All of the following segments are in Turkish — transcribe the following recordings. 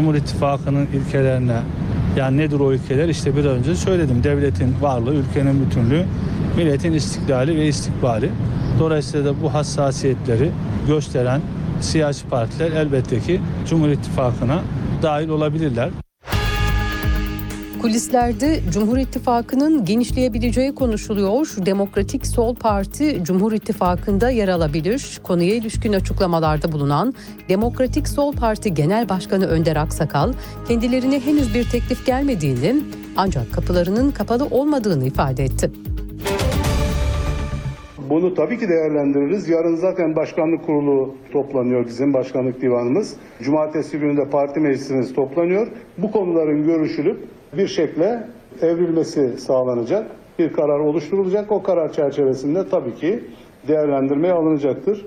Cumhur İttifakı'nın ilkelerine yani nedir o ilkeler? İşte biraz önce söyledim. Devletin varlığı, ülkenin bütünlüğü, milletin istiklali ve istikbali. Dolayısıyla da bu hassasiyetleri gösteren siyasi partiler elbette ki Cumhur İttifakı'na dahil olabilirler. Kulislerde Cumhur İttifakı'nın genişleyebileceği konuşuluyor. Demokratik Sol Parti Cumhur İttifakı'nda yer alabilir. Konuya ilişkin açıklamalarda bulunan Demokratik Sol Parti Genel Başkanı Önder Aksakal, kendilerine henüz bir teklif gelmediğini ancak kapılarının kapalı olmadığını ifade etti. Bunu tabii ki değerlendiririz. Yarın zaten başkanlık kurulu toplanıyor bizim başkanlık divanımız. Cumartesi günü de parti meclisimiz toplanıyor. Bu konuların görüşülüp bir şekle evrilmesi sağlanacak. Bir karar oluşturulacak. O karar çerçevesinde tabii ki değerlendirmeye alınacaktır.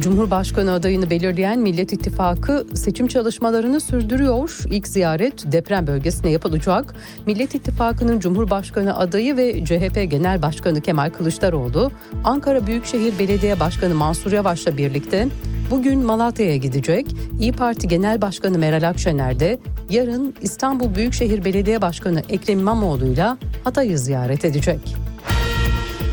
Cumhurbaşkanı adayını belirleyen Millet İttifakı seçim çalışmalarını sürdürüyor. İlk ziyaret deprem bölgesine yapılacak. Millet İttifakı'nın Cumhurbaşkanı adayı ve CHP Genel Başkanı Kemal Kılıçdaroğlu, Ankara Büyükşehir Belediye Başkanı Mansur Yavaş'la birlikte bugün Malatya'ya gidecek. İyi Parti Genel Başkanı Meral Akşener de yarın İstanbul Büyükşehir Belediye Başkanı Ekrem İmamoğlu'yla Hatay'ı ziyaret edecek.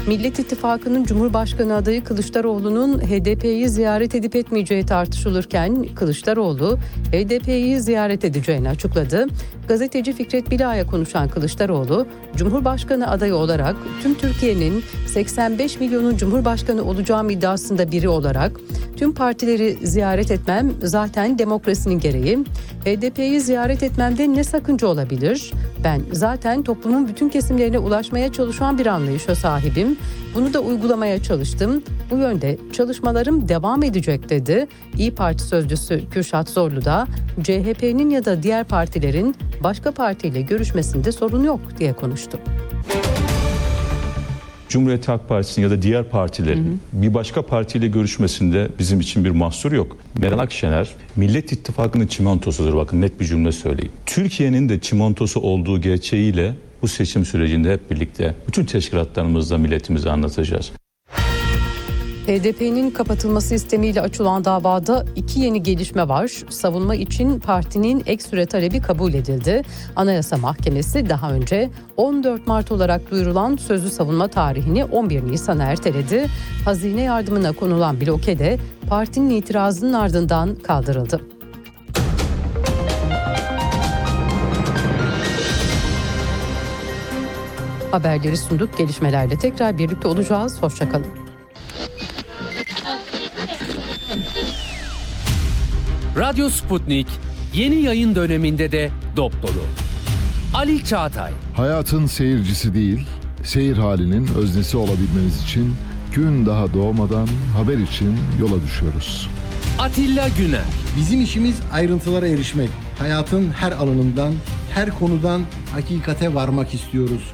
Millet İttifakı'nın Cumhurbaşkanı adayı Kılıçdaroğlu'nun HDP'yi ziyaret edip etmeyeceği tartışılırken Kılıçdaroğlu HDP'yi ziyaret edeceğini açıkladı. Gazeteci Fikret Bila'ya konuşan Kılıçdaroğlu, Cumhurbaşkanı adayı olarak tüm Türkiye'nin 85 milyonun Cumhurbaşkanı olacağım iddiasında biri olarak tüm partileri ziyaret etmem zaten demokrasinin gereği. HDP'yi ziyaret etmemde ne sakınca olabilir? Ben zaten toplumun bütün kesimlerine ulaşmaya çalışan bir anlayışa sahibim. Bunu da uygulamaya çalıştım. Bu yönde çalışmalarım devam edecek dedi. İyi Parti sözcüsü Kürşat Zorlu da CHP'nin ya da diğer partilerin başka partiyle görüşmesinde sorun yok diye konuştu. Cumhuriyet Halk Partisi'nin ya da diğer partilerin bir başka partiyle görüşmesinde bizim için bir mahsur yok. Meral Akşener Millet İttifakı'nın çimentosudur bakın net bir cümle söyleyeyim. Türkiye'nin de çimentosu olduğu gerçeğiyle bu seçim sürecinde hep birlikte bütün teşkilatlarımızla milletimize anlatacağız. HDP'nin kapatılması istemiyle açılan davada iki yeni gelişme var. Savunma için partinin ek süre talebi kabul edildi. Anayasa Mahkemesi daha önce 14 Mart olarak duyurulan sözlü savunma tarihini 11 Nisan'a erteledi. Hazine yardımına konulan bloke de partinin itirazının ardından kaldırıldı. Haberleri sunduk. Gelişmelerle tekrar birlikte olacağız. Hoşçakalın. Radyo Sputnik yeni yayın döneminde de dop dolu. Ali Çağatay, Hayatın seyircisi değil, seyir halinin öznesi olabilmeniz için gün daha doğmadan haber için yola düşüyoruz. Atilla Güner, Bizim işimiz ayrıntılara erişmek. Hayatın her alanından, her konudan hakikate varmak istiyoruz.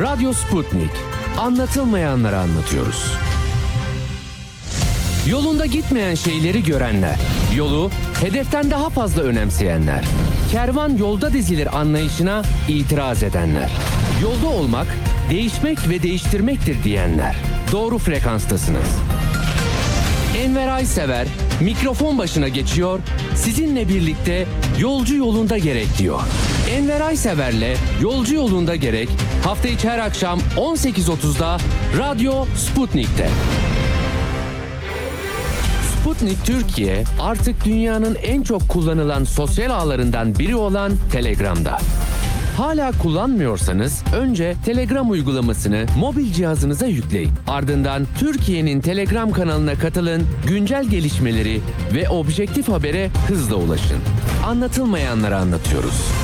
Radyo Sputnik. Anlatılmayanları anlatıyoruz. Yolunda gitmeyen şeyleri görenler, yolu hedeften daha fazla önemseyenler, kervan yolda dizilir anlayışına itiraz edenler. Yolda olmak değişmek ve değiştirmektir diyenler. Doğru frekanstasınız. Enver Aysever mikrofon başına geçiyor, sizinle birlikte yolcu yolunda gerek diyor. Enver Aysever'le Yolcu Yolunda Gerek hafta içi her akşam 18.30'da Radyo Sputnik'te. Sputnik Türkiye artık dünyanın en çok kullanılan sosyal ağlarından biri olan Telegram'da. Hala kullanmıyorsanız önce Telegram uygulamasını mobil cihazınıza yükleyin. Ardından Türkiye'nin Telegram kanalına katılın, güncel gelişmeleri ve objektif habere hızla ulaşın. Anlatılmayanları anlatıyoruz.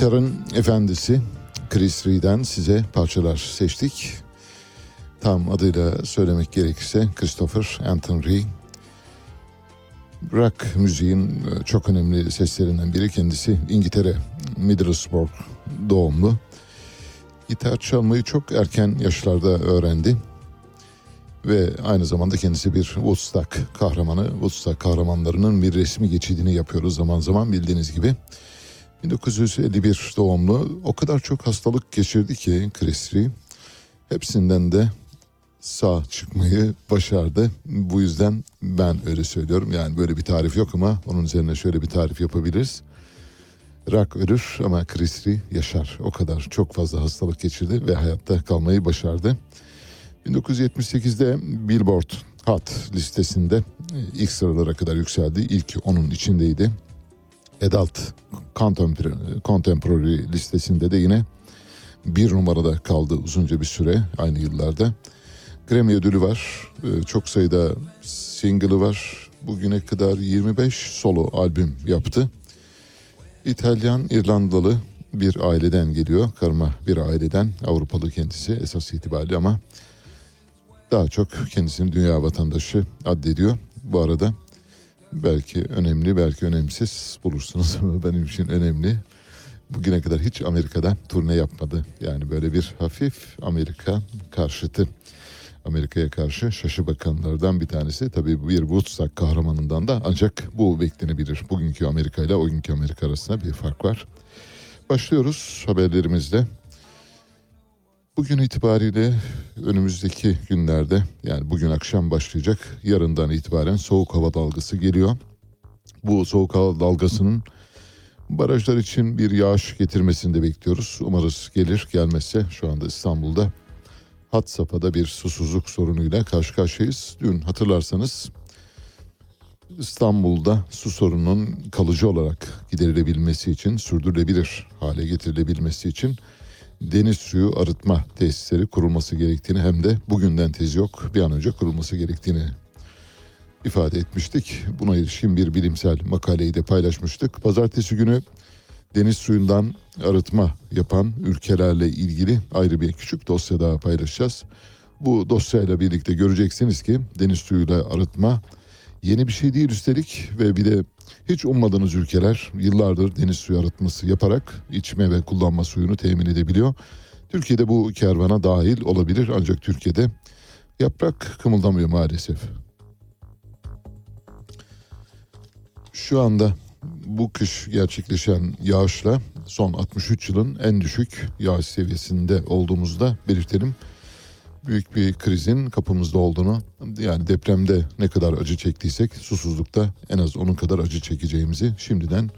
Gitarın efendisi Chris Reed'den size parçalar seçtik. Tam adıyla söylemek gerekirse Christopher Anton Reed. Rock müziğin e, çok önemli seslerinden biri kendisi İngiltere Middlesbrough doğumlu. Gitar çalmayı çok erken yaşlarda öğrendi. Ve aynı zamanda kendisi bir Woodstock kahramanı. Woodstock kahramanlarının bir resmi geçidini yapıyoruz zaman zaman bildiğiniz gibi. 1951 doğumlu o kadar çok hastalık geçirdi ki Chris Lee. Hepsinden de sağ çıkmayı başardı. Bu yüzden ben öyle söylüyorum. Yani böyle bir tarif yok ama onun üzerine şöyle bir tarif yapabiliriz. Rock ölür ama Chris Lee yaşar. O kadar çok fazla hastalık geçirdi ve hayatta kalmayı başardı. 1978'de Billboard Hot listesinde ilk sıralara kadar yükseldi. İlk onun içindeydi. Adult Contemporary, listesinde de yine bir numarada kaldı uzunca bir süre aynı yıllarda. Grammy ödülü var. Ee, Çok sayıda single'ı var. Bugüne kadar 25 solo albüm yaptı. İtalyan, İrlandalı bir aileden geliyor. Karma bir aileden. Avrupalı kendisi esas itibariyle ama daha çok kendisini dünya vatandaşı addediyor. Bu arada belki önemli belki önemsiz bulursunuz ama benim için önemli. Bugüne kadar hiç Amerika'da turne yapmadı. Yani böyle bir hafif Amerika karşıtı. Amerika'ya karşı şaşı bakanlardan bir tanesi. Tabii bir Woodstock kahramanından da ancak bu beklenebilir. Bugünkü Amerika ile o günkü Amerika arasında bir fark var. Başlıyoruz haberlerimizle. Bugün itibariyle önümüzdeki günlerde yani bugün akşam başlayacak yarından itibaren soğuk hava dalgası geliyor. Bu soğuk hava dalgasının barajlar için bir yağış getirmesini de bekliyoruz. Umarız gelir gelmezse şu anda İstanbul'da hat safhada bir susuzluk sorunuyla karşı karşıyayız. Dün hatırlarsanız İstanbul'da su sorununun kalıcı olarak giderilebilmesi için, sürdürülebilir hale getirilebilmesi için deniz suyu arıtma tesisleri kurulması gerektiğini hem de bugünden tez yok bir an önce kurulması gerektiğini ifade etmiştik. Buna ilişkin bir bilimsel makaleyi de paylaşmıştık. Pazartesi günü deniz suyundan arıtma yapan ülkelerle ilgili ayrı bir küçük dosya daha paylaşacağız. Bu dosyayla birlikte göreceksiniz ki deniz suyuyla arıtma yeni bir şey değil üstelik ve bir de hiç ummadığınız ülkeler yıllardır deniz suyu arıtması yaparak içme ve kullanma suyunu temin edebiliyor. Türkiye'de bu kervana dahil olabilir ancak Türkiye'de yaprak kımıldamıyor maalesef. Şu anda bu kış gerçekleşen yağışla son 63 yılın en düşük yağış seviyesinde olduğumuzda belirtelim. Büyük bir krizin kapımızda olduğunu yani depremde ne kadar acı çektiysek susuzlukta en az onun kadar acı çekeceğimizi şimdiden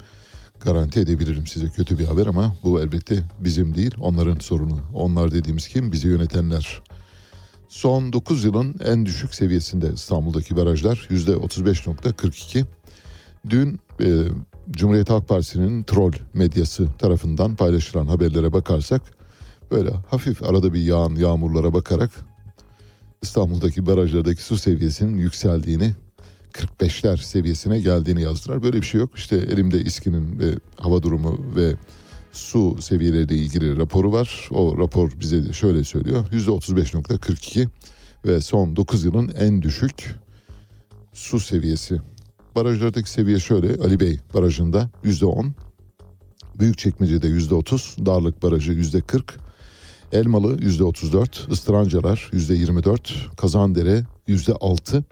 garanti edebilirim size. Kötü bir haber ama bu elbette bizim değil onların sorunu. Onlar dediğimiz kim? Bizi yönetenler. Son 9 yılın en düşük seviyesinde İstanbul'daki barajlar %35.42. Dün e, Cumhuriyet Halk Partisi'nin troll medyası tarafından paylaşılan haberlere bakarsak böyle hafif arada bir yağan yağmurlara bakarak İstanbul'daki barajlardaki su seviyesinin yükseldiğini 45'ler seviyesine geldiğini yazdılar. Böyle bir şey yok. İşte elimde İSKİ'nin ve hava durumu ve su seviyeleriyle ilgili raporu var. O rapor bize şöyle söylüyor. %35.42 ve son 9 yılın en düşük su seviyesi. Barajlardaki seviye şöyle. Ali Bey barajında %10, Büyükçekmece'de %30, Darlık Barajı %40, Elmalı %34, Istırancalar %24, Kazandere %6,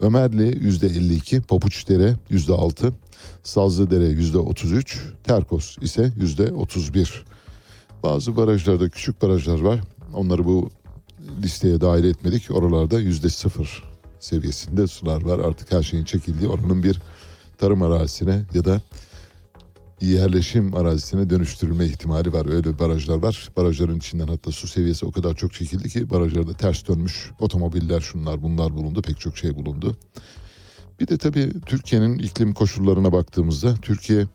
Ömerli %52, Papuçdere %6, Sazlıdere %33, Terkos ise %31. Bazı barajlarda küçük barajlar var. Onları bu listeye dahil etmedik. Oralarda %0 seviyesinde sular var. Artık her şeyin çekildiği oranın bir tarım arazisine ya da yerleşim arazisine dönüştürülme ihtimali var. Öyle barajlar var. Barajların içinden hatta su seviyesi o kadar çok çekildi ki barajlarda ters dönmüş otomobiller şunlar bunlar bulundu. Pek çok şey bulundu. Bir de tabii Türkiye'nin iklim koşullarına baktığımızda Türkiye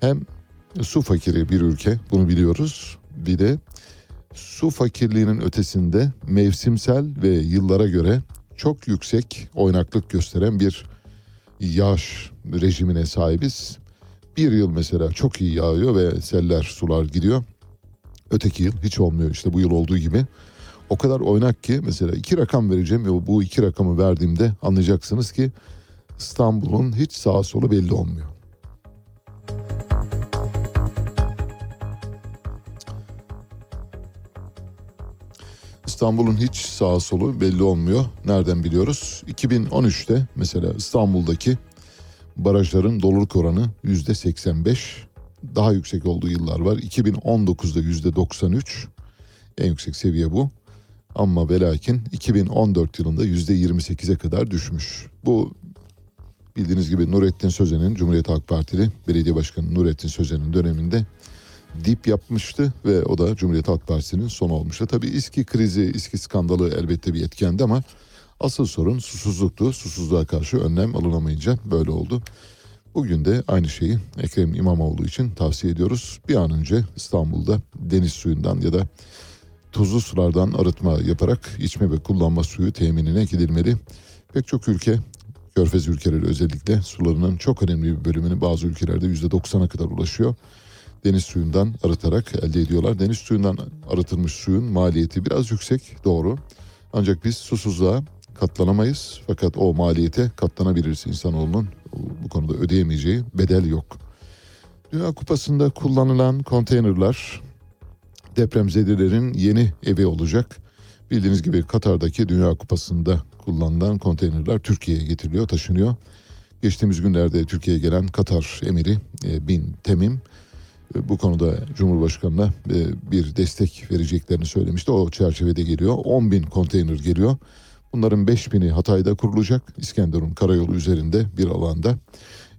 hem su fakiri bir ülke bunu biliyoruz. Bir de su fakirliğinin ötesinde mevsimsel ve yıllara göre çok yüksek oynaklık gösteren bir yağış rejimine sahibiz. Bir yıl mesela çok iyi yağıyor ve seller sular gidiyor. Öteki yıl hiç olmuyor işte bu yıl olduğu gibi. O kadar oynak ki mesela iki rakam vereceğim ve bu iki rakamı verdiğimde anlayacaksınız ki İstanbul'un hiç sağa solu belli olmuyor. İstanbul'un hiç sağa solu belli olmuyor. Nereden biliyoruz? 2013'te mesela İstanbul'daki barajların doluluk oranı yüzde 85. Daha yüksek olduğu yıllar var. 2019'da yüzde 93. En yüksek seviye bu. Ama ve lakin 2014 yılında yüzde 28'e kadar düşmüş. Bu bildiğiniz gibi Nurettin Sözen'in Cumhuriyet Halk Partili Belediye Başkanı Nurettin Sözen'in döneminde dip yapmıştı ve o da Cumhuriyet Halk Partisi'nin sonu olmuştu. Tabii İSKİ krizi, İSKİ skandalı elbette bir etkendi ama asıl sorun susuzluktu. Susuzluğa karşı önlem alınamayınca böyle oldu. Bugün de aynı şeyi Ekrem İmamoğlu için tavsiye ediyoruz. Bir an önce İstanbul'da deniz suyundan ya da tuzlu sulardan arıtma yaparak içme ve kullanma suyu teminine gidilmeli. Pek çok ülke, körfez ülkeleri özellikle sularının çok önemli bir bölümünü bazı ülkelerde %90'a kadar ulaşıyor. Deniz suyundan arıtarak elde ediyorlar. Deniz suyundan arıtılmış suyun maliyeti biraz yüksek doğru. Ancak biz susuzluğa katlanamayız. Fakat o maliyete katlanabiliriz insanoğlunun bu konuda ödeyemeyeceği bedel yok. Dünya Kupası'nda kullanılan konteynerler depremzedelerin yeni evi olacak. Bildiğiniz gibi Katar'daki Dünya Kupası'nda kullanılan konteynerler Türkiye'ye getiriliyor, taşınıyor. Geçtiğimiz günlerde Türkiye'ye gelen Katar emiri e, Bin Temim e, bu konuda Cumhurbaşkanı'na e, bir destek vereceklerini söylemişti. O çerçevede geliyor. 10 bin konteyner geliyor. Bunların 5 bini Hatay'da kurulacak. İskenderun Karayolu üzerinde bir alanda.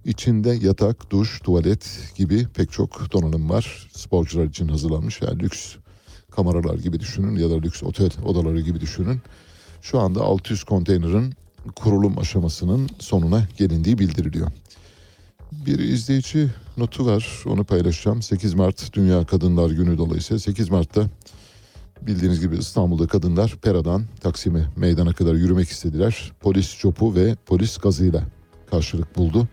İçinde yatak, duş, tuvalet gibi pek çok donanım var. Sporcular için hazırlanmış. Yani lüks kameralar gibi düşünün ya da lüks otel odaları gibi düşünün. Şu anda 600 konteynerin kurulum aşamasının sonuna gelindiği bildiriliyor. Bir izleyici notu var onu paylaşacağım. 8 Mart Dünya Kadınlar Günü dolayısıyla 8 Mart'ta bildiğiniz gibi İstanbul'da kadınlar Pera'dan Taksim'e meydana kadar yürümek istediler. Polis çopu ve polis gazıyla karşılık buldu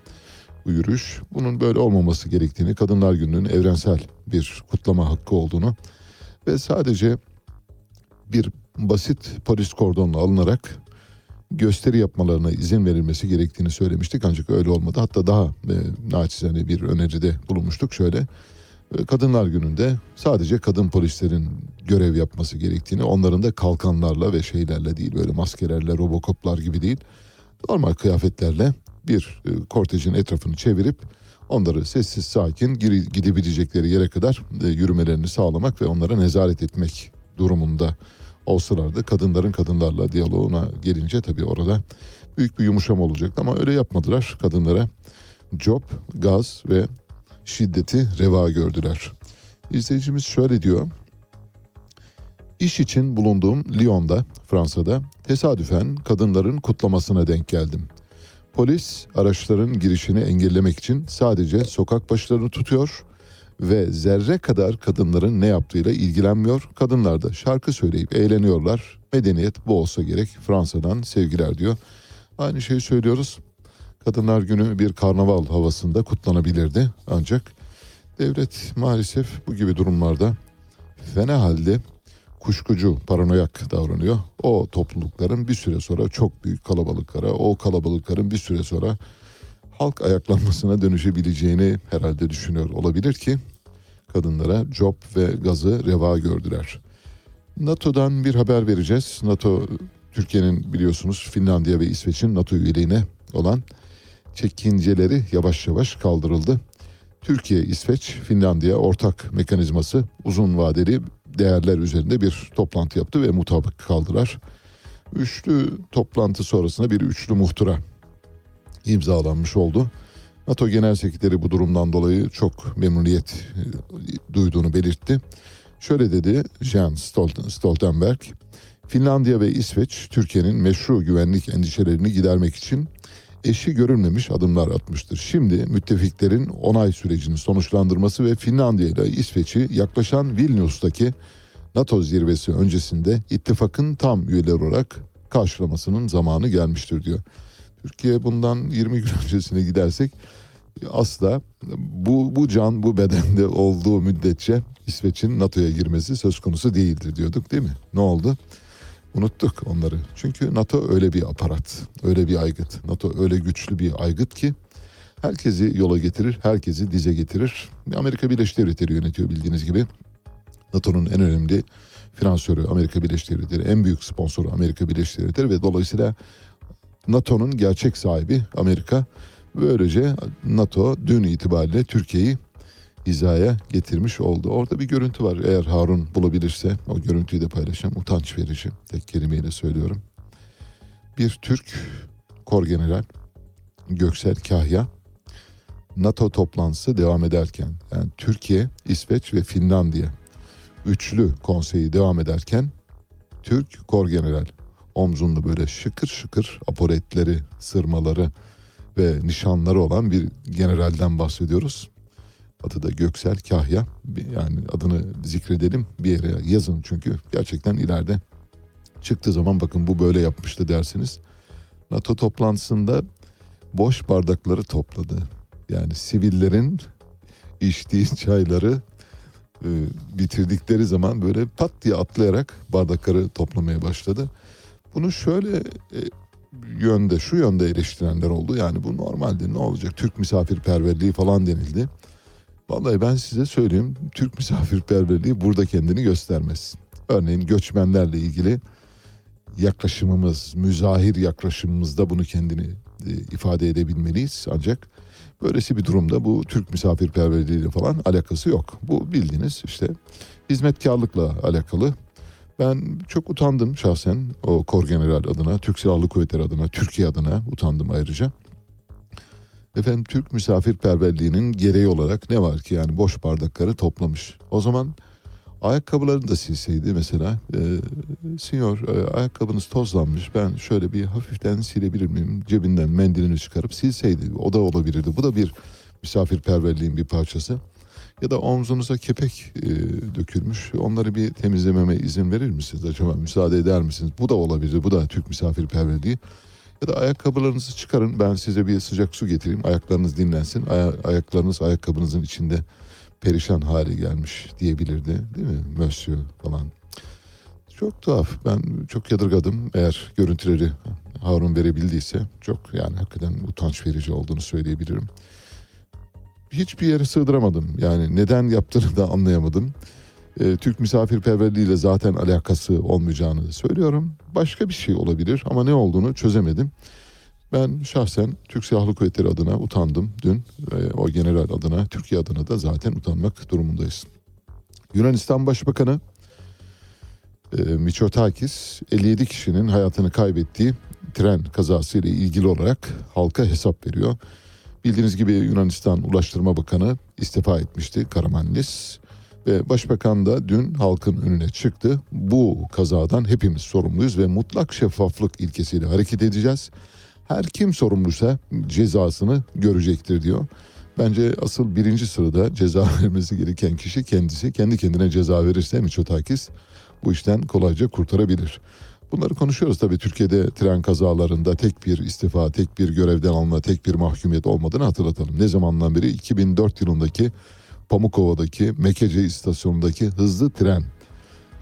bu yürüyüş. Bunun böyle olmaması gerektiğini, Kadınlar Günü'nün evrensel bir kutlama hakkı olduğunu ve sadece bir basit polis kordonla alınarak gösteri yapmalarına izin verilmesi gerektiğini söylemiştik ancak öyle olmadı. Hatta daha e, naçizane bir öneride bulunmuştuk şöyle. E, Kadınlar Günü'nde sadece kadın polislerin görev yapması gerektiğini, onların da kalkanlarla ve şeylerle değil böyle maskelerle, robokoplar gibi değil, normal kıyafetlerle bir e, kortejin etrafını çevirip onları sessiz sakin gidebilecekleri yere kadar e, yürümelerini sağlamak ve onlara nezaret etmek durumunda olsalardı kadınların kadınlarla diyaloğuna gelince tabii orada büyük bir yumuşama olacaktı ama öyle yapmadılar. Kadınlara job, gaz ve şiddeti reva gördüler. İzleyicimiz şöyle diyor. İş için bulunduğum Lyon'da, Fransa'da tesadüfen kadınların kutlamasına denk geldim. Polis araçların girişini engellemek için sadece sokak başlarını tutuyor ve zerre kadar kadınların ne yaptığıyla ilgilenmiyor. Kadınlar da şarkı söyleyip eğleniyorlar. Medeniyet bu olsa gerek. Fransa'dan sevgiler diyor. Aynı şeyi söylüyoruz. Kadınlar Günü bir karnaval havasında kutlanabilirdi. Ancak devlet maalesef bu gibi durumlarda fena halde kuşkucu, paranoyak davranıyor. O toplulukların bir süre sonra çok büyük kalabalıklara, o kalabalıkların bir süre sonra halk ayaklanmasına dönüşebileceğini herhalde düşünüyor olabilir ki kadınlara job ve gazı reva gördüler. NATO'dan bir haber vereceğiz. NATO Türkiye'nin biliyorsunuz Finlandiya ve İsveç'in NATO üyeliğine olan çekinceleri yavaş yavaş kaldırıldı. Türkiye, İsveç, Finlandiya ortak mekanizması uzun vadeli değerler üzerinde bir toplantı yaptı ve mutabık kaldılar. Üçlü toplantı sonrasında bir üçlü muhtıra imzalanmış oldu. NATO Genel Sekreteri bu durumdan dolayı çok memnuniyet e, duyduğunu belirtti. Şöyle dedi Stolten- Stoltenberg, Finlandiya ve İsveç Türkiye'nin meşru güvenlik endişelerini gidermek için eşi görülmemiş adımlar atmıştır. Şimdi müttefiklerin onay sürecini sonuçlandırması ve Finlandiya ile İsveç'i yaklaşan Vilnius'taki NATO zirvesi öncesinde ittifakın tam üyeleri olarak karşılamasının zamanı gelmiştir diyor. Türkiye bundan 20 gün öncesine gidersek asla bu, bu can bu bedende olduğu müddetçe İsveç'in NATO'ya girmesi söz konusu değildir diyorduk değil mi? Ne oldu? Unuttuk onları. Çünkü NATO öyle bir aparat, öyle bir aygıt. NATO öyle güçlü bir aygıt ki herkesi yola getirir, herkesi dize getirir. Amerika Birleşik Devletleri yönetiyor bildiğiniz gibi. NATO'nun en önemli finansörü Amerika Birleşik Devletleri, en büyük sponsoru Amerika Birleşik Devletleri ve dolayısıyla NATO'nun gerçek sahibi Amerika. Böylece NATO dün itibariyle Türkiye'yi hizaya getirmiş oldu. Orada bir görüntü var. Eğer Harun bulabilirse o görüntüyü de paylaşacağım. Utanç verici. Tek kelimeyle söylüyorum. Bir Türk kor general Göksel Kahya NATO toplantısı devam ederken yani Türkiye, İsveç ve Finlandiya üçlü konseyi devam ederken Türk kor general omzunda böyle şıkır şıkır apoletleri, sırmaları ve nişanları olan bir generalden bahsediyoruz. Adı da Göksel Kahya. Yani adını zikredelim bir yere yazın çünkü gerçekten ileride çıktığı zaman bakın bu böyle yapmıştı dersiniz. NATO toplantısında boş bardakları topladı. Yani sivillerin içtiği çayları e, bitirdikleri zaman böyle pat diye atlayarak bardakları toplamaya başladı. Bunu şöyle e, yönde şu yönde eleştirenler oldu. Yani bu normaldir ne olacak Türk misafirperverliği falan denildi. Vallahi ben size söyleyeyim Türk misafirperverliği burada kendini göstermez. Örneğin göçmenlerle ilgili yaklaşımımız, müzahir yaklaşımımızda bunu kendini e, ifade edebilmeliyiz. Ancak böylesi bir durumda bu Türk misafirperverliğiyle falan alakası yok. Bu bildiğiniz işte hizmetkarlıkla alakalı. Ben çok utandım şahsen o Kor General adına, Türk Silahlı Kuvvetleri adına, Türkiye adına utandım ayrıca. Efendim Türk misafirperverliğinin gereği olarak ne var ki yani boş bardakları toplamış. O zaman ayakkabılarını da silseydi mesela e, sinyor e, ayakkabınız tozlanmış ben şöyle bir hafiften silebilir miyim cebinden mendilini çıkarıp silseydi o da olabilirdi. Bu da bir misafirperverliğin bir parçası. Ya da omzunuza kepek e, dökülmüş onları bir temizlememe izin verir misiniz acaba müsaade eder misiniz? Bu da olabilir bu da Türk misafirperverliği. Ya da ayakkabılarınızı çıkarın. Ben size bir sıcak su getireyim. Ayaklarınız dinlensin. Aya- ayaklarınız ayakkabınızın içinde perişan hale gelmiş diyebilirdi. Değil mi? Monsieur falan. Çok tuhaf. Ben çok yadırgadım. Eğer görüntüleri Harun verebildiyse çok. Yani hakikaten utanç verici olduğunu söyleyebilirim. Hiçbir yere sığdıramadım. Yani neden yaptığını da anlayamadım. Ee, Türk misafirperverliğiyle zaten alakası olmayacağını söylüyorum. Başka bir şey olabilir ama ne olduğunu çözemedim. Ben şahsen Türk Silahlı Kuvvetleri adına utandım dün. Ve o general adına, Türkiye adına da zaten utanmak durumundayız. Yunanistan Başbakanı e, Mitsotakis 57 kişinin hayatını kaybettiği tren kazası ile ilgili olarak halka hesap veriyor. Bildiğiniz gibi Yunanistan Ulaştırma Bakanı istifa etmişti Karamanlis. Ve başbakan da dün halkın önüne çıktı. Bu kazadan hepimiz sorumluyuz ve mutlak şeffaflık ilkesiyle hareket edeceğiz. Her kim sorumluysa cezasını görecektir diyor. Bence asıl birinci sırada ceza vermesi gereken kişi kendisi. Kendi kendine ceza verirse Mitsotakis bu işten kolayca kurtarabilir. Bunları konuşuyoruz tabii Türkiye'de tren kazalarında tek bir istifa, tek bir görevden alma, tek bir mahkumiyet olmadığını hatırlatalım. Ne zamandan beri 2004 yılındaki Pamukova'daki Mekece istasyonundaki hızlı tren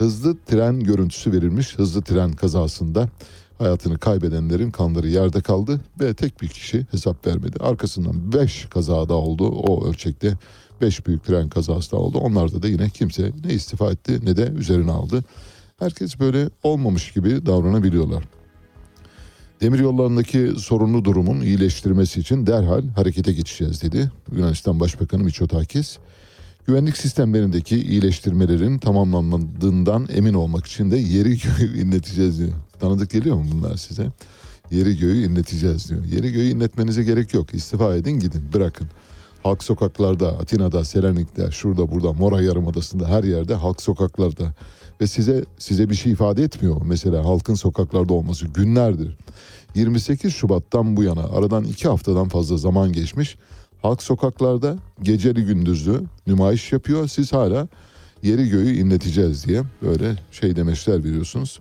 hızlı tren görüntüsü verilmiş. Hızlı tren kazasında hayatını kaybedenlerin kanları yerde kaldı ve tek bir kişi hesap vermedi. Arkasından 5 kazada oldu o ölçekte 5 büyük tren kazası da oldu. Onlarda da yine kimse ne istifa etti ne de üzerine aldı. Herkes böyle olmamış gibi davranabiliyorlar. Demir yollarındaki sorunlu durumun iyileştirmesi için derhal harekete geçeceğiz dedi Yunanistan Başbakanı Mitsotakis. Güvenlik sistemlerindeki iyileştirmelerin tamamlanmadığından emin olmak için de yeri göğü inleteceğiz diyor. Tanıdık geliyor mu bunlar size? Yeri göğü inleteceğiz diyor. Yeri göğü inletmenize gerek yok. İstifa edin gidin bırakın. Halk sokaklarda, Atina'da, Selanik'te, şurada burada, Mora Yarımadası'nda her yerde halk sokaklarda. Ve size size bir şey ifade etmiyor. Mesela halkın sokaklarda olması günlerdir. 28 Şubat'tan bu yana aradan iki haftadan fazla zaman geçmiş. Halk sokaklarda geceli gündüzlü nümayiş yapıyor. Siz hala yeri göğü inleteceğiz diye böyle şey demeçler veriyorsunuz.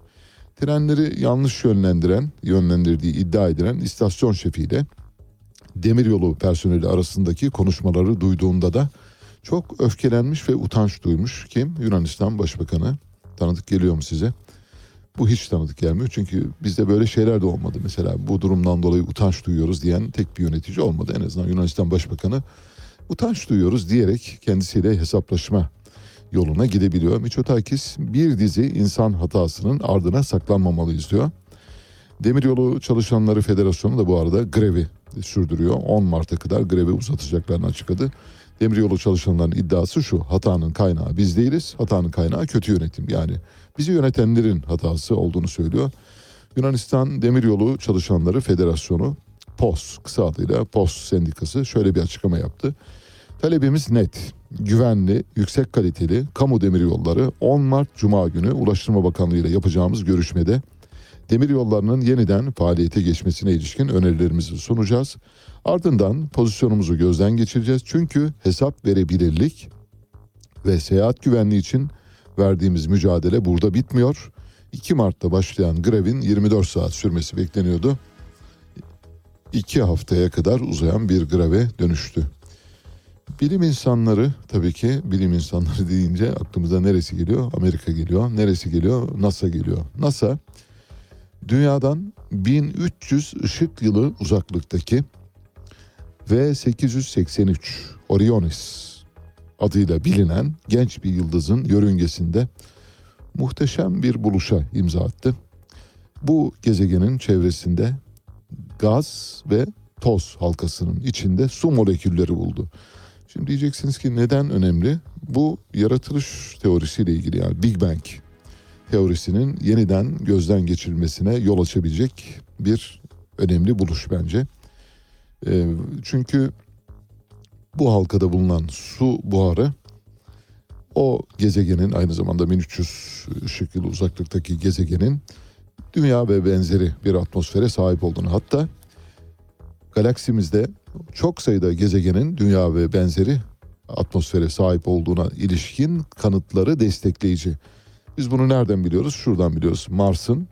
Trenleri yanlış yönlendiren, yönlendirdiği iddia edilen istasyon şefiyle demiryolu personeli arasındaki konuşmaları duyduğunda da çok öfkelenmiş ve utanç duymuş. Kim? Yunanistan Başbakanı. Tanıdık geliyor mu size? Bu hiç tanıdık gelmiyor çünkü bizde böyle şeyler de olmadı. Mesela bu durumdan dolayı utanç duyuyoruz diyen tek bir yönetici olmadı. En azından Yunanistan Başbakanı utanç duyuyoruz diyerek kendisiyle hesaplaşma yoluna gidebiliyor. Miçotakis bir dizi insan hatasının ardına saklanmamalıyız diyor. Demiryolu Çalışanları Federasyonu da bu arada grevi sürdürüyor. 10 Mart'a kadar grevi uzatacaklarını açıkladı. Demiryolu çalışanların iddiası şu. Hatanın kaynağı biz değiliz. Hatanın kaynağı kötü yönetim. Yani bizi yönetenlerin hatası olduğunu söylüyor. Yunanistan Demiryolu Çalışanları Federasyonu POS kısa adıyla POS sendikası şöyle bir açıklama yaptı. Talebimiz net, güvenli, yüksek kaliteli kamu demiryolları 10 Mart Cuma günü Ulaştırma Bakanlığı ile yapacağımız görüşmede demiryollarının yeniden faaliyete geçmesine ilişkin önerilerimizi sunacağız. Ardından pozisyonumuzu gözden geçireceğiz. Çünkü hesap verebilirlik ve seyahat güvenliği için verdiğimiz mücadele burada bitmiyor. 2 Mart'ta başlayan grevin 24 saat sürmesi bekleniyordu. 2 haftaya kadar uzayan bir greve dönüştü. Bilim insanları tabii ki bilim insanları deyince aklımıza neresi geliyor? Amerika geliyor. Neresi geliyor? NASA geliyor. NASA dünyadan 1300 ışık yılı uzaklıktaki ve 883 Orionis adıyla bilinen genç bir yıldızın yörüngesinde muhteşem bir buluşa imza attı. Bu gezegenin çevresinde gaz ve toz halkasının içinde su molekülleri buldu. Şimdi diyeceksiniz ki neden önemli? Bu yaratılış teorisiyle ilgili yani Big Bang teorisinin yeniden gözden geçirilmesine yol açabilecek bir önemli buluş bence. Ee, çünkü bu halkada bulunan su buharı o gezegenin aynı zamanda 1300 ışık yılı uzaklıktaki gezegenin dünya ve benzeri bir atmosfere sahip olduğunu hatta galaksimizde çok sayıda gezegenin dünya ve benzeri atmosfere sahip olduğuna ilişkin kanıtları destekleyici. Biz bunu nereden biliyoruz? Şuradan biliyoruz. Mars'ın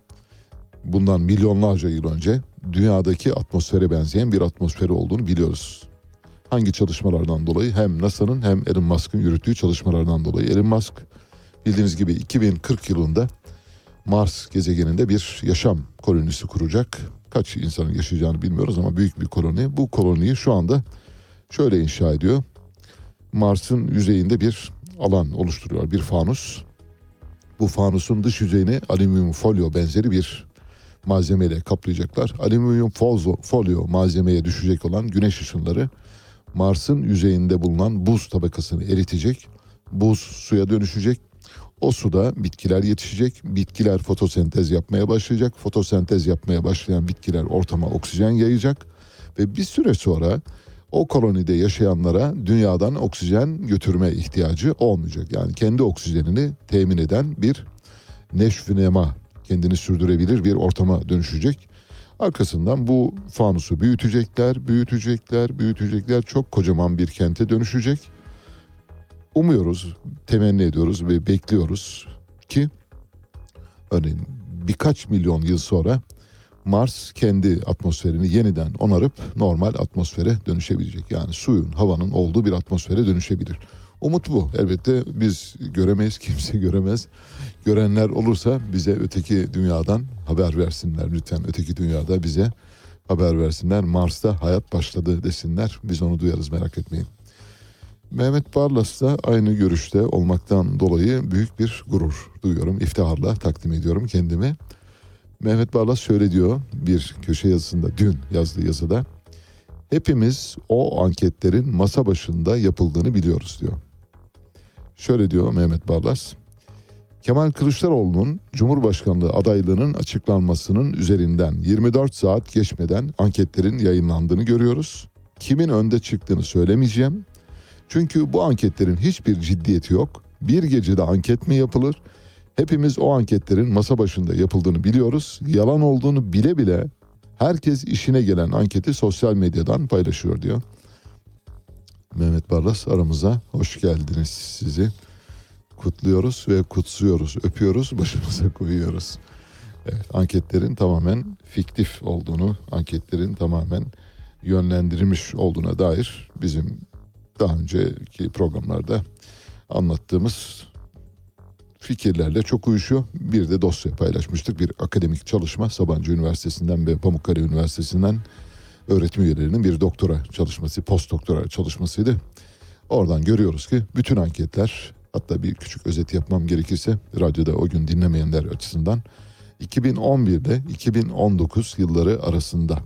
bundan milyonlarca yıl önce dünyadaki atmosfere benzeyen bir atmosferi olduğunu biliyoruz. Hangi çalışmalardan dolayı? Hem NASA'nın hem Elon Musk'ın yürüttüğü çalışmalardan dolayı. Elon Musk bildiğiniz gibi 2040 yılında Mars gezegeninde bir yaşam kolonisi kuracak. Kaç insanın yaşayacağını bilmiyoruz ama büyük bir koloni. Bu koloniyi şu anda şöyle inşa ediyor. Mars'ın yüzeyinde bir alan oluşturuyor. Bir fanus. Bu fanusun dış yüzeyini alüminyum folyo benzeri bir malzemeyle kaplayacaklar. Alüminyum folyo, malzemeye düşecek olan güneş ışınları Mars'ın yüzeyinde bulunan buz tabakasını eritecek. Buz suya dönüşecek. O suda bitkiler yetişecek. Bitkiler fotosentez yapmaya başlayacak. Fotosentez yapmaya başlayan bitkiler ortama oksijen yayacak. Ve bir süre sonra o kolonide yaşayanlara dünyadan oksijen götürme ihtiyacı olmayacak. Yani kendi oksijenini temin eden bir neşvinema kendini sürdürebilir bir ortama dönüşecek. Arkasından bu fanusu büyütecekler, büyütecekler, büyütecekler. Çok kocaman bir kente dönüşecek. Umuyoruz, temenni ediyoruz ve bekliyoruz ki örneğin birkaç milyon yıl sonra Mars kendi atmosferini yeniden onarıp normal atmosfere dönüşebilecek. Yani suyun, havanın olduğu bir atmosfere dönüşebilir. Umut bu. Elbette biz göremeyiz, kimse göremez. Görenler olursa bize öteki dünyadan haber versinler lütfen. Öteki dünyada bize haber versinler. Mars'ta hayat başladı desinler. Biz onu duyarız merak etmeyin. Mehmet Barlas da aynı görüşte olmaktan dolayı büyük bir gurur duyuyorum. İftiharla takdim ediyorum kendimi. Mehmet Barlas şöyle diyor bir köşe yazısında dün yazdığı yazıda. Hepimiz o anketlerin masa başında yapıldığını biliyoruz diyor. Şöyle diyor Mehmet Barlas. Kemal Kılıçdaroğlu'nun Cumhurbaşkanlığı adaylığının açıklanmasının üzerinden 24 saat geçmeden anketlerin yayınlandığını görüyoruz. Kimin önde çıktığını söylemeyeceğim. Çünkü bu anketlerin hiçbir ciddiyeti yok. Bir gecede anket mi yapılır? Hepimiz o anketlerin masa başında yapıldığını biliyoruz. Yalan olduğunu bile bile herkes işine gelen anketi sosyal medyadan paylaşıyor diyor. Mehmet Barlas aramıza hoş geldiniz sizi. Kutluyoruz ve kutsuyoruz, öpüyoruz, başımıza koyuyoruz. Evet, anketlerin tamamen fiktif olduğunu, anketlerin tamamen yönlendirilmiş olduğuna dair bizim daha önceki programlarda anlattığımız fikirlerle çok uyuşuyor. Bir de dosya paylaşmıştık. Bir akademik çalışma Sabancı Üniversitesi'nden ve Pamukkale Üniversitesi'nden öğretim üyelerinin bir doktora çalışması, post doktora çalışmasıydı. Oradan görüyoruz ki bütün anketler hatta bir küçük özet yapmam gerekirse radyoda o gün dinlemeyenler açısından 2011'de 2019 yılları arasında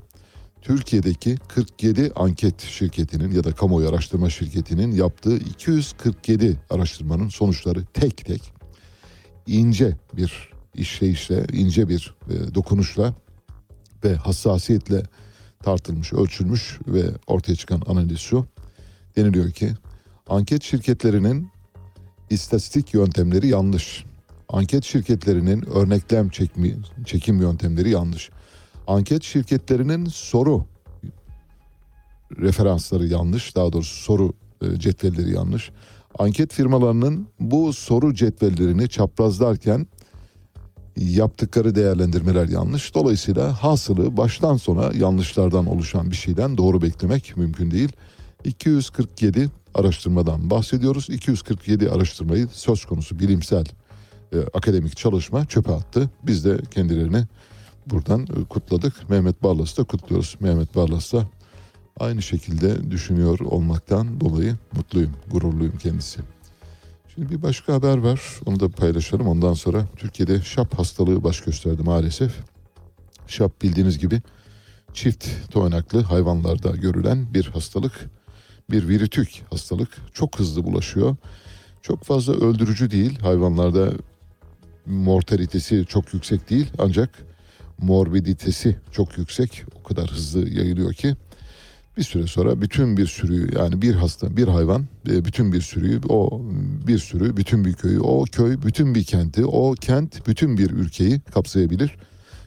Türkiye'deki 47 anket şirketinin ya da kamuoyu araştırma şirketinin yaptığı 247 araştırmanın sonuçları tek tek ince bir işleyişle, ince bir e, dokunuşla ve hassasiyetle tartılmış, ölçülmüş ve ortaya çıkan analiz şu. Deniliyor ki anket şirketlerinin istatistik yöntemleri yanlış. Anket şirketlerinin örneklem çekmi, çekim yöntemleri yanlış. Anket şirketlerinin soru referansları yanlış. Daha doğrusu soru e, cetvelleri yanlış. Anket firmalarının bu soru cetvellerini çaprazlarken yaptıkları değerlendirmeler yanlış. Dolayısıyla hasılı baştan sona yanlışlardan oluşan bir şeyden doğru beklemek mümkün değil. 247 araştırmadan bahsediyoruz. 247 araştırmayı söz konusu bilimsel e, akademik çalışma çöpe attı. Biz de kendilerini buradan e, kutladık. Mehmet Barlas'ı da kutluyoruz. Mehmet Barlas da aynı şekilde düşünüyor olmaktan dolayı mutluyum, gururluyum kendisi. Şimdi bir başka haber var. Onu da paylaşalım. Ondan sonra Türkiye'de şap hastalığı baş gösterdi maalesef. Şap bildiğiniz gibi çift toynaklı hayvanlarda görülen bir hastalık. Bir virütük hastalık. Çok hızlı bulaşıyor. Çok fazla öldürücü değil. Hayvanlarda mortalitesi çok yüksek değil. Ancak morbiditesi çok yüksek. O kadar hızlı yayılıyor ki bir süre sonra bütün bir sürüyü yani bir hasta bir hayvan e, bütün bir sürüyü o bir sürü bütün bir köyü o köy bütün bir kenti o kent bütün bir ülkeyi kapsayabilir.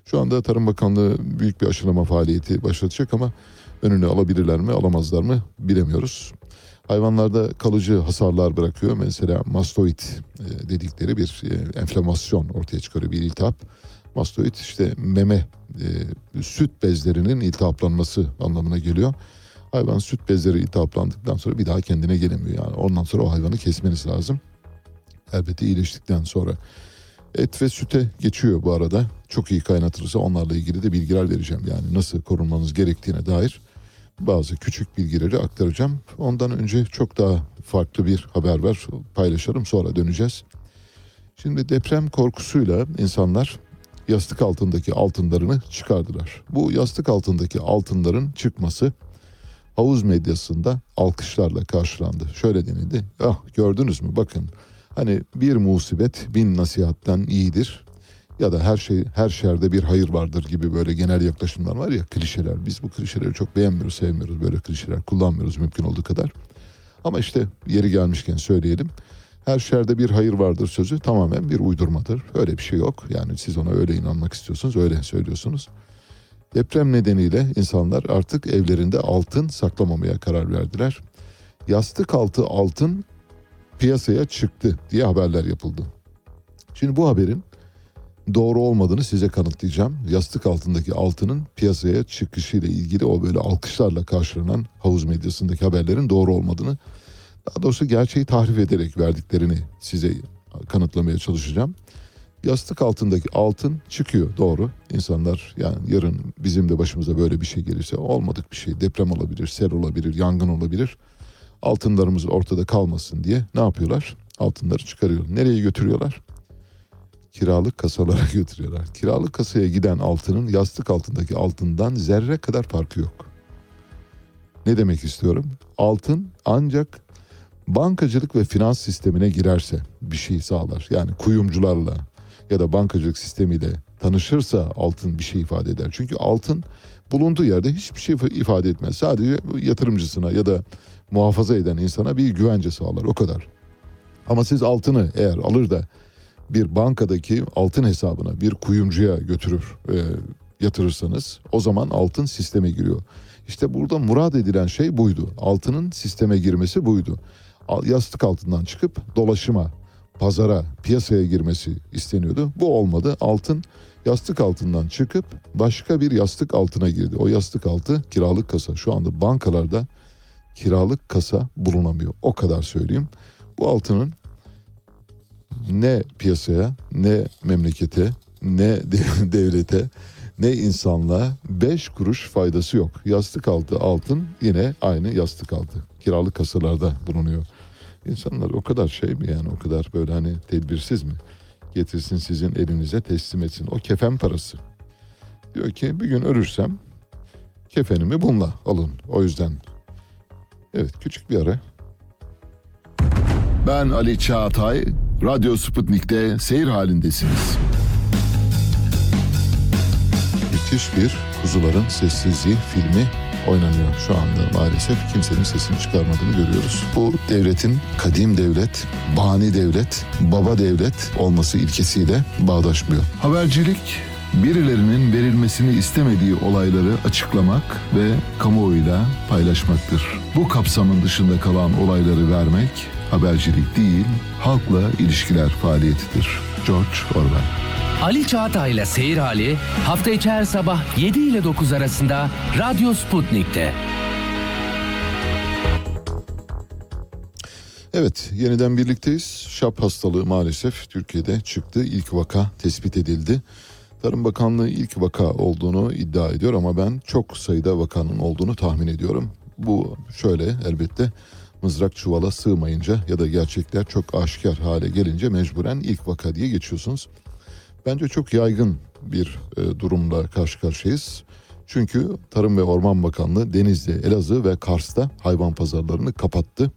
Şu anda Tarım Bakanlığı büyük bir aşılama faaliyeti başlatacak ama önünü alabilirler mi alamazlar mı bilemiyoruz. Hayvanlarda kalıcı hasarlar bırakıyor. Mesela mastoid e, dedikleri bir e, enflamasyon ortaya çıkarıyor bir iltihap. Mastoid işte meme e, süt bezlerinin iltihaplanması anlamına geliyor. Hayvan süt bezleri iltihaplandıktan sonra bir daha kendine gelemiyor. Yani ondan sonra o hayvanı kesmeniz lazım. Elbette iyileştikten sonra. Et ve süte geçiyor bu arada. Çok iyi kaynatılırsa onlarla ilgili de bilgiler vereceğim. Yani nasıl korunmanız gerektiğine dair bazı küçük bilgileri aktaracağım. Ondan önce çok daha farklı bir haber var. Paylaşalım sonra döneceğiz. Şimdi deprem korkusuyla insanlar yastık altındaki altınlarını çıkardılar. Bu yastık altındaki altınların çıkması havuz medyasında alkışlarla karşılandı. Şöyle denildi. Ah gördünüz mü bakın hani bir musibet bin nasihatten iyidir. Ya da her şey her şerde bir hayır vardır gibi böyle genel yaklaşımlar var ya klişeler. Biz bu klişeleri çok beğenmiyoruz, sevmiyoruz. Böyle klişeler kullanmıyoruz mümkün olduğu kadar. Ama işte yeri gelmişken söyleyelim. Her şerde bir hayır vardır sözü tamamen bir uydurmadır. Öyle bir şey yok. Yani siz ona öyle inanmak istiyorsunuz, öyle söylüyorsunuz. Deprem nedeniyle insanlar artık evlerinde altın saklamamaya karar verdiler. Yastık altı altın piyasaya çıktı diye haberler yapıldı. Şimdi bu haberin doğru olmadığını size kanıtlayacağım. Yastık altındaki altının piyasaya çıkışıyla ilgili o böyle alkışlarla karşılanan havuz medyasındaki haberlerin doğru olmadığını daha doğrusu gerçeği tahrif ederek verdiklerini size kanıtlamaya çalışacağım. Yastık altındaki altın çıkıyor doğru. İnsanlar yani yarın bizim de başımıza böyle bir şey gelirse olmadık bir şey deprem olabilir, sel olabilir, yangın olabilir. Altınlarımız ortada kalmasın diye ne yapıyorlar? Altınları çıkarıyor. Nereye götürüyorlar? Kiralık kasalara götürüyorlar. Kiralık kasaya giden altının yastık altındaki altından zerre kadar farkı yok. Ne demek istiyorum? Altın ancak bankacılık ve finans sistemine girerse bir şey sağlar. Yani kuyumcularla ya da bankacılık sistemiyle tanışırsa altın bir şey ifade eder. Çünkü altın bulunduğu yerde hiçbir şey ifade etmez. Sadece yatırımcısına ya da muhafaza eden insana bir güvence sağlar o kadar. Ama siz altını eğer alır da bir bankadaki altın hesabına bir kuyumcuya götürür e, yatırırsanız o zaman altın sisteme giriyor. İşte burada murad edilen şey buydu. Altının sisteme girmesi buydu. Yastık altından çıkıp dolaşıma, pazara, piyasaya girmesi isteniyordu. Bu olmadı. Altın yastık altından çıkıp başka bir yastık altına girdi. O yastık altı kiralık kasa. Şu anda bankalarda kiralık kasa bulunamıyor. O kadar söyleyeyim. Bu altının ne piyasaya, ne memlekete, ne de- devlete, ne insanlığa 5 kuruş faydası yok. Yastık altı altın yine aynı yastık altı. Kiralık kasalarda bulunuyor. İnsanlar o kadar şey mi yani o kadar böyle hani tedbirsiz mi? Getirsin sizin elinize teslim etsin. O kefen parası. Diyor ki bir gün ölürsem kefenimi bununla alın. O yüzden. Evet küçük bir ara. Ben Ali Çağatay, Radyo Sputnik'te seyir halindesiniz. müthiş bir Kuzuların Sessizliği filmi oynanıyor şu anda maalesef kimsenin sesini çıkarmadığını görüyoruz. Bu devletin kadim devlet, bani devlet, baba devlet olması ilkesiyle bağdaşmıyor. Habercilik, birilerinin verilmesini istemediği olayları açıklamak ve kamuoyuyla paylaşmaktır. Bu kapsamın dışında kalan olayları vermek habercilik değil, halkla ilişkiler faaliyetidir. George Orwell. Ali Çağatay'la Seyir Hali hafta içi her sabah 7 ile 9 arasında Radyo Sputnik'te. Evet yeniden birlikteyiz. Şap hastalığı maalesef Türkiye'de çıktı. İlk vaka tespit edildi. Tarım Bakanlığı ilk vaka olduğunu iddia ediyor ama ben çok sayıda vakanın olduğunu tahmin ediyorum. Bu şöyle elbette mızrak çuvala sığmayınca ya da gerçekler çok aşikar hale gelince mecburen ilk vaka diye geçiyorsunuz. Bence çok yaygın bir e, durumla karşı karşıyayız. Çünkü Tarım ve Orman Bakanlığı Denizli, Elazığ ve Kars'ta hayvan pazarlarını kapattı.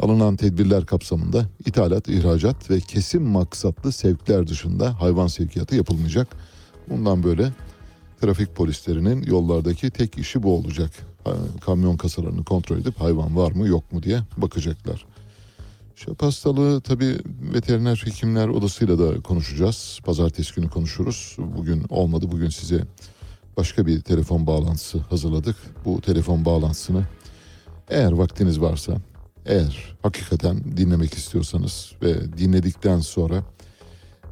Alınan tedbirler kapsamında ithalat, ihracat ve kesim maksatlı sevkler dışında hayvan sevkiyatı yapılmayacak. Bundan böyle trafik polislerinin yollardaki tek işi bu olacak. Kamyon kasalarını kontrol edip hayvan var mı yok mu diye bakacaklar. Şap hastalığı tabii veteriner hekimler odasıyla da konuşacağız. Pazartesi günü konuşuruz. Bugün olmadı. Bugün size başka bir telefon bağlantısı hazırladık. Bu telefon bağlantısını eğer vaktiniz varsa, eğer hakikaten dinlemek istiyorsanız ve dinledikten sonra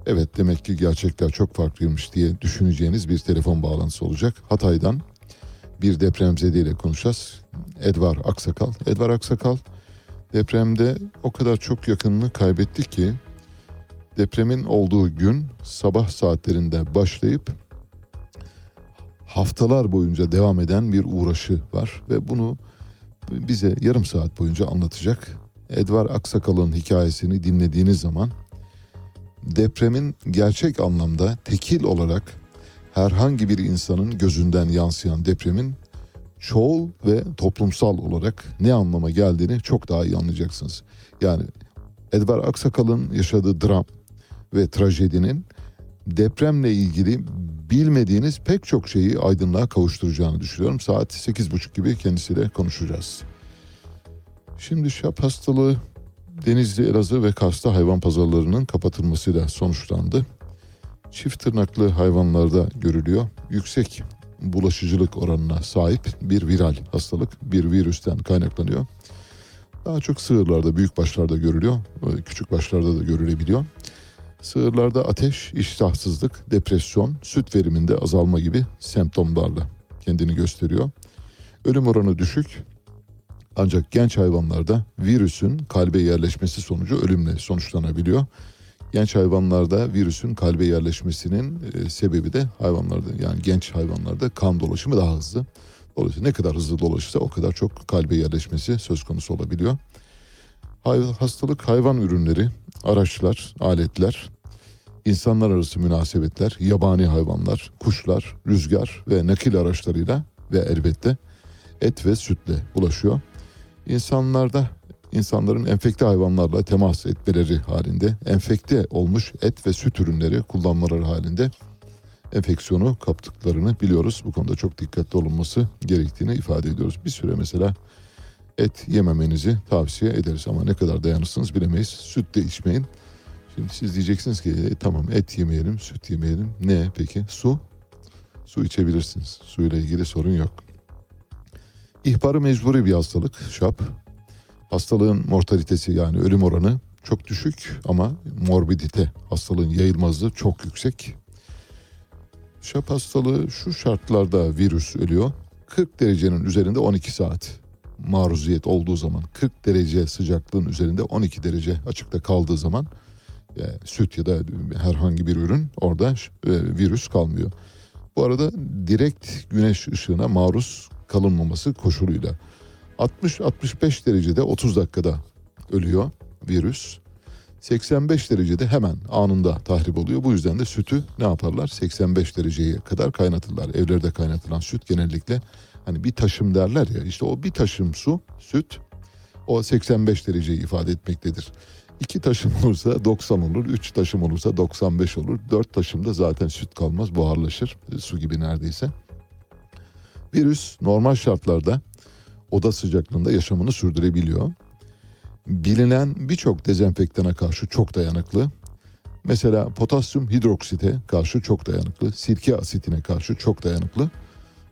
evet demek ki gerçekler çok farklıymış diye düşüneceğiniz bir telefon bağlantısı olacak. Hatay'dan bir depremzedeyle konuşacağız. Edvar Aksakal. Edvar Aksakal depremde o kadar çok yakınını kaybetti ki depremin olduğu gün sabah saatlerinde başlayıp haftalar boyunca devam eden bir uğraşı var ve bunu bize yarım saat boyunca anlatacak. Edvar Aksakal'ın hikayesini dinlediğiniz zaman depremin gerçek anlamda tekil olarak herhangi bir insanın gözünden yansıyan depremin çoğul ve toplumsal olarak ne anlama geldiğini çok daha iyi anlayacaksınız. Yani Edvar Aksakal'ın yaşadığı dram ve trajedinin depremle ilgili bilmediğiniz pek çok şeyi aydınlığa kavuşturacağını düşünüyorum. Saat 8.30 gibi kendisiyle konuşacağız. Şimdi şap hastalığı Denizli, Elazığ ve Kars'ta hayvan pazarlarının kapatılmasıyla sonuçlandı. Çift tırnaklı hayvanlarda görülüyor. Yüksek bulaşıcılık oranına sahip bir viral hastalık, bir virüsten kaynaklanıyor. Daha çok sığırlarda, büyük başlarda görülüyor, küçük başlarda da görülebiliyor. Sığırlarda ateş, iştahsızlık, depresyon, süt veriminde azalma gibi semptomlarla kendini gösteriyor. Ölüm oranı düşük ancak genç hayvanlarda virüsün kalbe yerleşmesi sonucu ölümle sonuçlanabiliyor. Genç hayvanlarda virüsün kalbe yerleşmesinin e, sebebi de hayvanlarda yani genç hayvanlarda kan dolaşımı daha hızlı. Dolayısıyla ne kadar hızlı dolaşırsa o kadar çok kalbe yerleşmesi söz konusu olabiliyor. Hastalık hayvan ürünleri, araçlar, aletler, insanlar arası münasebetler, yabani hayvanlar, kuşlar, rüzgar ve nakil araçlarıyla ve elbette et ve sütle bulaşıyor. İnsanlarda insanların enfekte hayvanlarla temas etmeleri halinde enfekte olmuş et ve süt ürünleri kullanmaları halinde enfeksiyonu kaptıklarını biliyoruz. Bu konuda çok dikkatli olunması gerektiğini ifade ediyoruz. Bir süre mesela et yememenizi tavsiye ederiz ama ne kadar dayanırsınız bilemeyiz. Süt de içmeyin. Şimdi siz diyeceksiniz ki e, tamam et yemeyelim, süt yemeyelim. Ne peki? Su? Su içebilirsiniz. Suyla ilgili sorun yok. İhbarı mecburi bir hastalık şap. Hastalığın mortalitesi yani ölüm oranı çok düşük ama morbidite hastalığın yayılmazlığı çok yüksek. Şap hastalığı şu şartlarda virüs ölüyor. 40 derecenin üzerinde 12 saat maruziyet olduğu zaman 40 derece sıcaklığın üzerinde 12 derece açıkta kaldığı zaman yani süt ya da herhangi bir ürün orada e, virüs kalmıyor. Bu arada direkt güneş ışığına maruz kalınmaması koşuluyla 60-65 derecede 30 dakikada ölüyor virüs. 85 derecede hemen anında tahrip oluyor. Bu yüzden de sütü ne yaparlar? 85 dereceye kadar kaynatırlar. Evlerde kaynatılan süt genellikle hani bir taşım derler ya işte o bir taşım su, süt o 85 dereceyi ifade etmektedir. İki taşım olursa 90 olur, üç taşım olursa 95 olur. Dört taşımda zaten süt kalmaz, buharlaşır. E, Su gibi neredeyse. Virüs normal şartlarda oda sıcaklığında yaşamını sürdürebiliyor. Bilinen birçok dezenfektana karşı çok dayanıklı. Mesela potasyum hidroksite karşı çok dayanıklı. Sirke asitine karşı çok dayanıklı.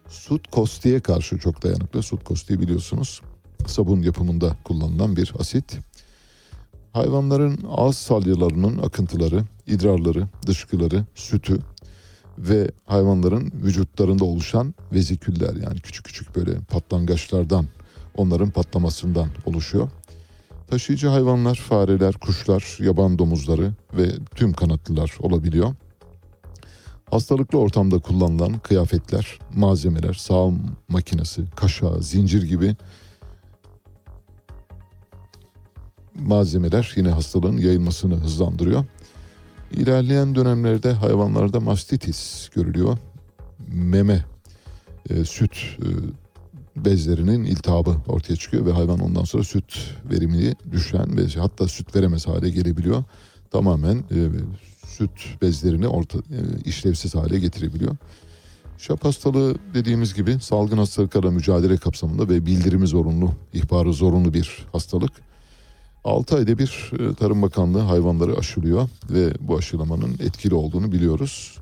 Sut kostiğe karşı çok dayanıklı. Sut kostiği biliyorsunuz sabun yapımında kullanılan bir asit. Hayvanların ağız salyalarının akıntıları, idrarları, dışkıları, sütü ve hayvanların vücutlarında oluşan veziküller yani küçük küçük böyle patlangaçlardan onların patlamasından oluşuyor. Taşıyıcı hayvanlar, fareler, kuşlar, yaban domuzları ve tüm kanatlılar olabiliyor. Hastalıklı ortamda kullanılan kıyafetler, malzemeler, sağım makinesi, kaşağı, zincir gibi malzemeler yine hastalığın yayılmasını hızlandırıyor. İlerleyen dönemlerde hayvanlarda mastitis görülüyor. Meme, e, süt e, bezlerinin iltihabı ortaya çıkıyor ve hayvan ondan sonra süt verimini düşen ve hatta süt veremez hale gelebiliyor. Tamamen e, süt bezlerini orta, e, işlevsiz hale getirebiliyor. Şap hastalığı dediğimiz gibi salgın hastalıklarla mücadele kapsamında ve bildirimi zorunlu, ihbarı zorunlu bir hastalık. 6 ayda bir e, Tarım Bakanlığı hayvanları aşılıyor ve bu aşılamanın etkili olduğunu biliyoruz.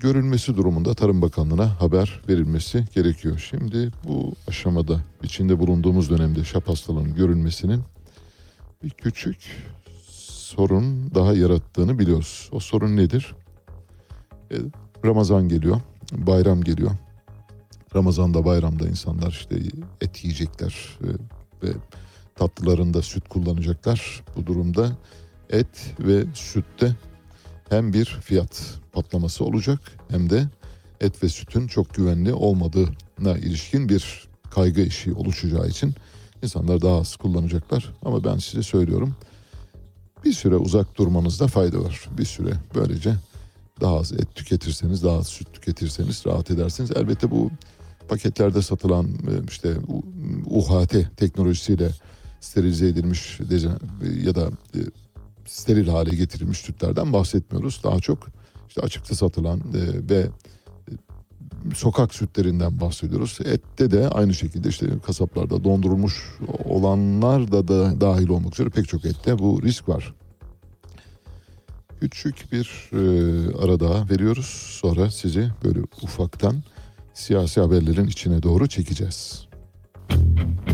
Görülmesi durumunda Tarım Bakanlığı'na haber verilmesi gerekiyor. Şimdi bu aşamada içinde bulunduğumuz dönemde şap hastalığının görülmesinin bir küçük sorun daha yarattığını biliyoruz. O sorun nedir? E, Ramazan geliyor, bayram geliyor. Ramazan'da bayramda insanlar işte et yiyecekler e, ve tatlılarında süt kullanacaklar. Bu durumda et ve sütte hem bir fiyat patlaması olacak hem de et ve sütün çok güvenli olmadığına ilişkin bir kaygı eşiği oluşacağı için insanlar daha az kullanacaklar. Ama ben size söylüyorum bir süre uzak durmanızda fayda var. Bir süre böylece daha az et tüketirseniz, daha az süt tüketirseniz rahat edersiniz. Elbette bu paketlerde satılan e, işte UHT teknolojisiyle sterilize edilmiş ya da e, steril hale getirilmiş sütlerden bahsetmiyoruz. Daha çok işte açıkta satılan e, ve sokak sütlerinden bahsediyoruz. Ette de aynı şekilde işte kasaplarda dondurulmuş olanlar da, da dahil olmak üzere pek çok ette bu risk var. Küçük bir e, ara daha veriyoruz. Sonra sizi böyle ufaktan siyasi haberlerin içine doğru çekeceğiz. E,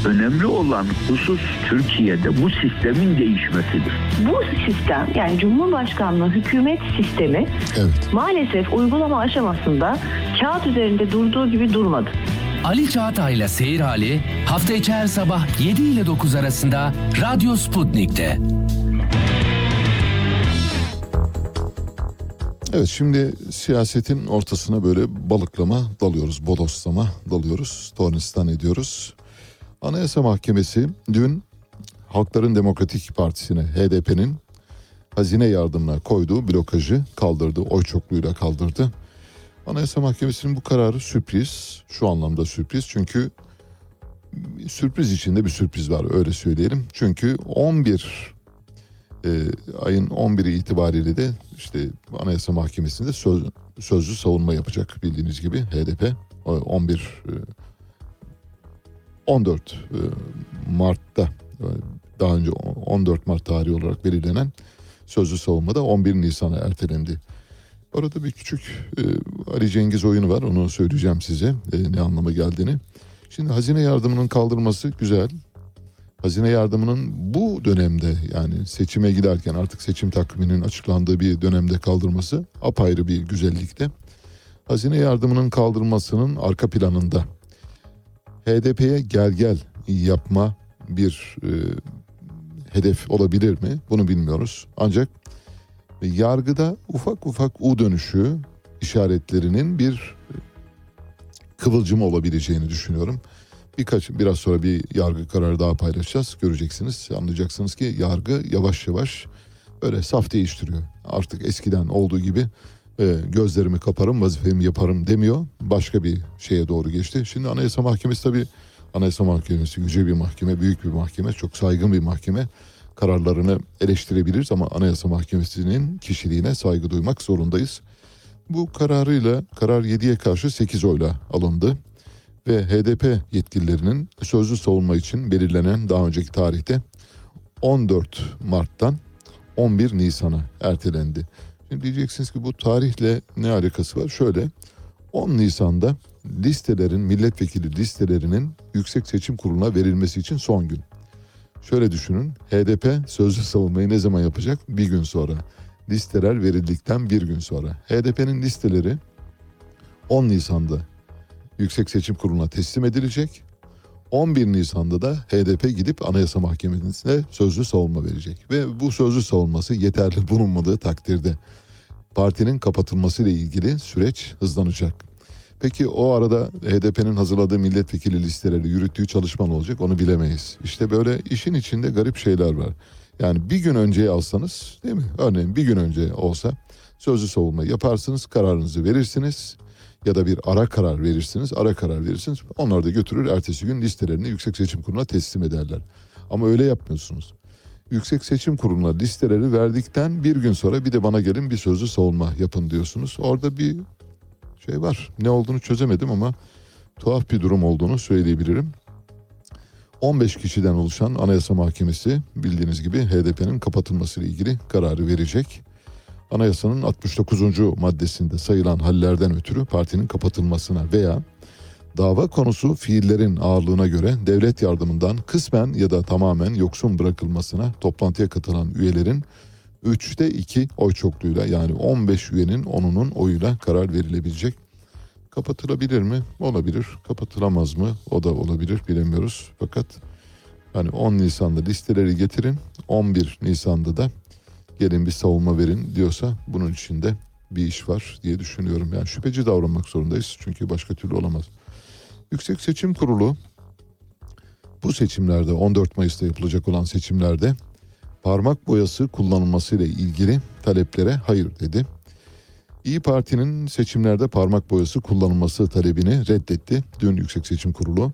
önemli olan husus Türkiye'de bu sistemin değişmesidir. Bu sistem yani Cumhurbaşkanlığı hükümet sistemi evet. maalesef uygulama aşamasında kağıt üzerinde durduğu gibi durmadı. Ali Çağatay'la Seyir Hali hafta içi her sabah 7 ile 9 arasında Radyo Sputnik'te. Evet şimdi siyasetin ortasına böyle balıklama dalıyoruz, bodoslama dalıyoruz, tornistan ediyoruz. Anayasa Mahkemesi dün Halkların Demokratik Partisi'ne, HDP'nin hazine yardımına koyduğu blokajı kaldırdı, oy çokluğuyla kaldırdı. Anayasa Mahkemesi'nin bu kararı sürpriz, şu anlamda sürpriz çünkü sürpriz içinde bir sürpriz var öyle söyleyelim. Çünkü 11 e, ayın 11'i itibariyle de işte Anayasa Mahkemesi'nde söz, sözlü savunma yapacak bildiğiniz gibi HDP o 11 e, 14 e, Mart'ta e, daha önce 14 Mart tarihi olarak belirlenen sözlü savunmada 11 Nisan'a ertelendi. Orada bir küçük e, Ali Cengiz oyunu var onu söyleyeceğim size e, ne anlama geldiğini. Şimdi hazine yardımının kaldırılması güzel. Hazine yardımının bu dönemde yani seçime giderken artık seçim takviminin açıklandığı bir dönemde kaldırması apayrı bir güzellikte. Hazine yardımının kaldırılmasının arka planında HDP'ye gel gel yapma bir e, hedef olabilir mi? Bunu bilmiyoruz. Ancak yargıda ufak ufak U dönüşü işaretlerinin bir kıvılcım olabileceğini düşünüyorum. Birkaç biraz sonra bir yargı kararı daha paylaşacağız. Göreceksiniz, anlayacaksınız ki yargı yavaş yavaş böyle saf değiştiriyor. Artık eskiden olduğu gibi e, gözlerimi kaparım, vazifemi yaparım demiyor. Başka bir şeye doğru geçti. Şimdi Anayasa Mahkemesi tabii Anayasa Mahkemesi yüce bir mahkeme, büyük bir mahkeme, çok saygın bir mahkeme. Kararlarını eleştirebiliriz ama Anayasa Mahkemesi'nin kişiliğine saygı duymak zorundayız. Bu kararıyla karar 7'ye karşı 8 oyla alındı ve HDP yetkililerinin sözlü savunma için belirlenen daha önceki tarihte 14 Mart'tan 11 Nisan'a ertelendi. Diyeceksiniz ki bu tarihle ne alakası var? Şöyle 10 Nisan'da listelerin milletvekili listelerinin Yüksek Seçim Kurulu'na verilmesi için son gün. Şöyle düşünün HDP sözlü savunmayı ne zaman yapacak? Bir gün sonra. Listeler verildikten bir gün sonra. HDP'nin listeleri 10 Nisan'da Yüksek Seçim Kurulu'na teslim edilecek. 11 Nisan'da da HDP gidip Anayasa Mahkemesi'ne sözlü savunma verecek. Ve bu sözlü savunması yeterli bulunmadığı takdirde partinin kapatılması ile ilgili süreç hızlanacak. Peki o arada HDP'nin hazırladığı milletvekili listeleri yürüttüğü çalışma ne olacak onu bilemeyiz. İşte böyle işin içinde garip şeyler var. Yani bir gün önceye alsanız değil mi? Örneğin bir gün önce olsa sözlü savunma yaparsınız, kararınızı verirsiniz ya da bir ara karar verirsiniz, ara karar verirsiniz. Onlar da götürür ertesi gün listelerini Yüksek Seçim Kurulu'na teslim ederler. Ama öyle yapmıyorsunuz. Yüksek Seçim Kurulu'na listeleri verdikten bir gün sonra bir de bana gelin bir sözlü savunma yapın diyorsunuz. Orada bir şey var. Ne olduğunu çözemedim ama tuhaf bir durum olduğunu söyleyebilirim. 15 kişiden oluşan Anayasa Mahkemesi bildiğiniz gibi HDP'nin kapatılması ile ilgili kararı verecek. Anayasanın 69. maddesinde sayılan hallerden ötürü partinin kapatılmasına veya dava konusu fiillerin ağırlığına göre devlet yardımından kısmen ya da tamamen yoksun bırakılmasına toplantıya katılan üyelerin 3'te 2 oy çokluğuyla yani 15 üyenin 10'unun oyuyla karar verilebilecek. Kapatılabilir mi? Olabilir. Kapatılamaz mı? O da olabilir bilemiyoruz. Fakat hani 10 Nisan'da listeleri getirin 11 Nisan'da da gelin bir savunma verin diyorsa bunun içinde bir iş var diye düşünüyorum. Yani şüpheci davranmak zorundayız çünkü başka türlü olamaz. Yüksek Seçim Kurulu bu seçimlerde 14 Mayıs'ta yapılacak olan seçimlerde parmak boyası kullanılmasıyla ilgili taleplere hayır dedi. İyi Parti'nin seçimlerde parmak boyası kullanılması talebini reddetti dün Yüksek Seçim Kurulu.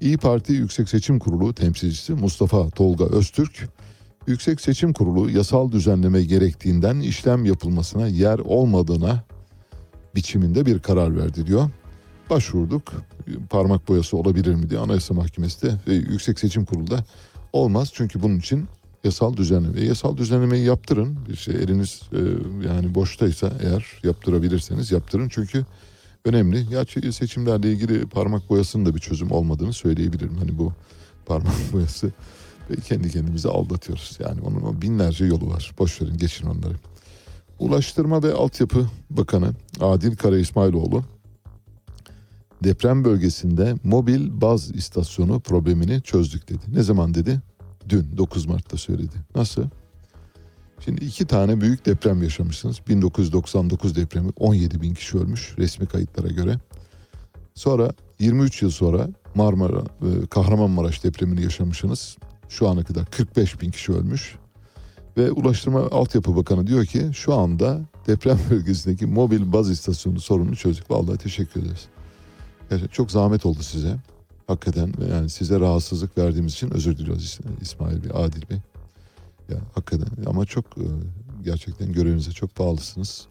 İyi Parti Yüksek Seçim Kurulu temsilcisi Mustafa Tolga Öztürk, Yüksek Seçim Kurulu yasal düzenleme gerektiğinden işlem yapılmasına yer olmadığına biçiminde bir karar verdi diyor. Başvurduk. Parmak boyası olabilir mi diye Anayasa Mahkemesi de e, Yüksek Seçim Kurulu'da olmaz. Çünkü bunun için yasal düzenleme. Yasal düzenlemeyi yaptırın. Bir şey eliniz e, yani boştaysa eğer yaptırabilirseniz yaptırın. Çünkü önemli. Gerçi seçimlerle ilgili parmak boyasının da bir çözüm olmadığını söyleyebilirim. Hani bu parmak boyası ve kendi kendimizi aldatıyoruz. Yani onun binlerce yolu var. Boş verin geçin onları. Ulaştırma ve Altyapı Bakanı Adil Kara İsmailoğlu deprem bölgesinde mobil baz istasyonu problemini çözdük dedi. Ne zaman dedi? Dün 9 Mart'ta söyledi. Nasıl? Şimdi iki tane büyük deprem yaşamışsınız. 1999 depremi 17 bin kişi ölmüş resmi kayıtlara göre. Sonra 23 yıl sonra Marmara, e, Kahramanmaraş depremini yaşamışsınız. Şu ana kadar 45 bin kişi ölmüş. Ve Ulaştırma Altyapı Bakanı diyor ki şu anda deprem bölgesindeki mobil baz istasyonu sorununu çözdük. Vallahi teşekkür ederiz. Gerçekten çok zahmet oldu size. Hakikaten yani size rahatsızlık verdiğimiz için özür diliyoruz İsmail Bey, Adil Bey. Ya hakikaten ama çok e, gerçekten görevinize çok bağlısınız.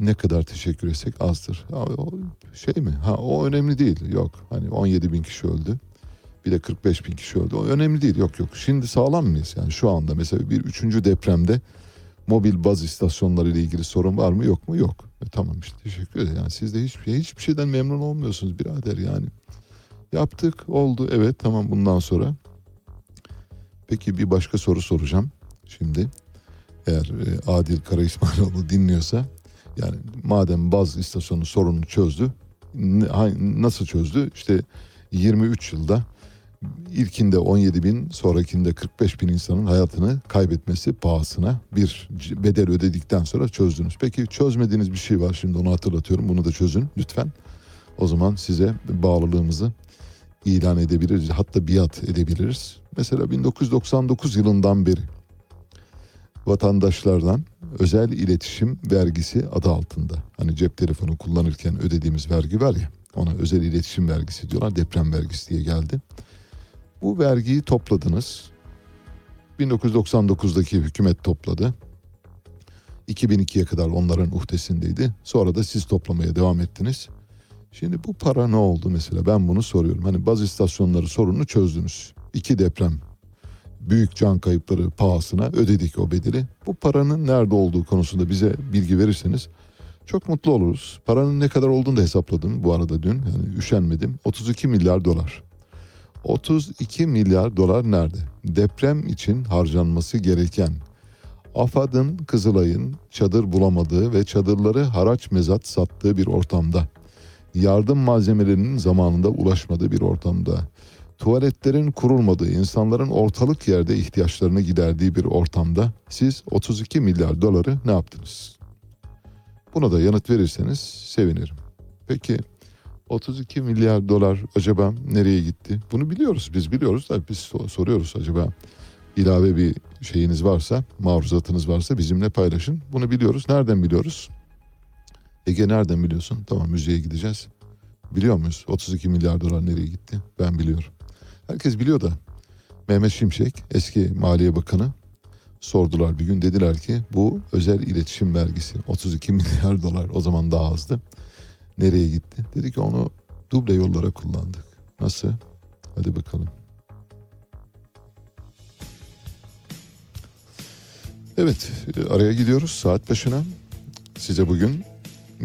Ne kadar teşekkür etsek azdır. Ha, o şey mi? Ha o önemli değil. Yok. Hani 17 bin kişi öldü. Bir de 45 bin kişi öldü. O önemli değil. Yok yok. Şimdi sağlam mıyız? Yani şu anda mesela bir üçüncü depremde mobil baz istasyonları ile ilgili sorun var mı yok mu? Yok. E, tamam işte teşekkür ederim. Yani siz de hiçbir, şey, hiçbir şeyden memnun olmuyorsunuz birader yani. Yaptık oldu evet tamam bundan sonra. Peki bir başka soru soracağım şimdi. Eğer e, Adil Kara İsmailoğlu dinliyorsa yani madem baz istasyonu sorununu çözdü nasıl çözdü? İşte 23 yılda ilkinde 17 bin sonrakinde 45 bin insanın hayatını kaybetmesi pahasına bir bedel ödedikten sonra çözdünüz. Peki çözmediğiniz bir şey var şimdi onu hatırlatıyorum bunu da çözün lütfen. O zaman size bağlılığımızı ilan edebiliriz hatta biat edebiliriz. Mesela 1999 yılından beri vatandaşlardan özel iletişim vergisi adı altında. Hani cep telefonu kullanırken ödediğimiz vergi var ya ona özel iletişim vergisi diyorlar deprem vergisi diye geldi. Bu vergiyi topladınız. 1999'daki hükümet topladı. 2002'ye kadar onların uhdesindeydi. Sonra da siz toplamaya devam ettiniz. Şimdi bu para ne oldu mesela ben bunu soruyorum. Hani baz istasyonları sorununu çözdünüz. İki deprem büyük can kayıpları pahasına ödedik o bedeli. Bu paranın nerede olduğu konusunda bize bilgi verirseniz çok mutlu oluruz. Paranın ne kadar olduğunu da hesapladım bu arada dün. Yani üşenmedim. 32 milyar dolar. 32 milyar dolar nerede? Deprem için harcanması gereken AFAD'ın Kızılay'ın çadır bulamadığı ve çadırları haraç mezat sattığı bir ortamda. Yardım malzemelerinin zamanında ulaşmadığı bir ortamda. Tuvaletlerin kurulmadığı, insanların ortalık yerde ihtiyaçlarını giderdiği bir ortamda siz 32 milyar doları ne yaptınız? Buna da yanıt verirseniz sevinirim. Peki 32 milyar dolar acaba nereye gitti? Bunu biliyoruz, biz biliyoruz da biz so- soruyoruz acaba ilave bir şeyiniz varsa, maruzatınız varsa bizimle paylaşın. Bunu biliyoruz. Nereden biliyoruz? Ege nereden biliyorsun? Tamam müzeye gideceğiz. Biliyor muyuz? 32 milyar dolar nereye gitti? Ben biliyorum. Herkes biliyor da Mehmet Şimşek eski Maliye Bakanı sordular bir gün dediler ki bu özel iletişim vergisi 32 milyar dolar o zaman daha azdı. Nereye gitti? Dedi ki onu duble yollara kullandık. Nasıl? Hadi bakalım. Evet araya gidiyoruz saat başına. Size bugün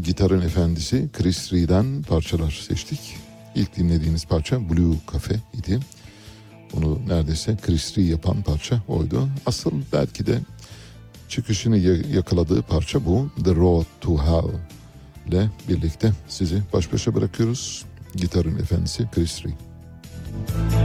gitarın efendisi Chris Reed'den parçalar seçtik. İlk dinlediğiniz parça Blue Cafe idi. Onu neredeyse Chris Reed yapan parça oydu. Asıl belki de çıkışını ya- yakaladığı parça bu. The Road to Hell ile birlikte sizi baş başa bırakıyoruz. Gitarın efendisi Chris Reed.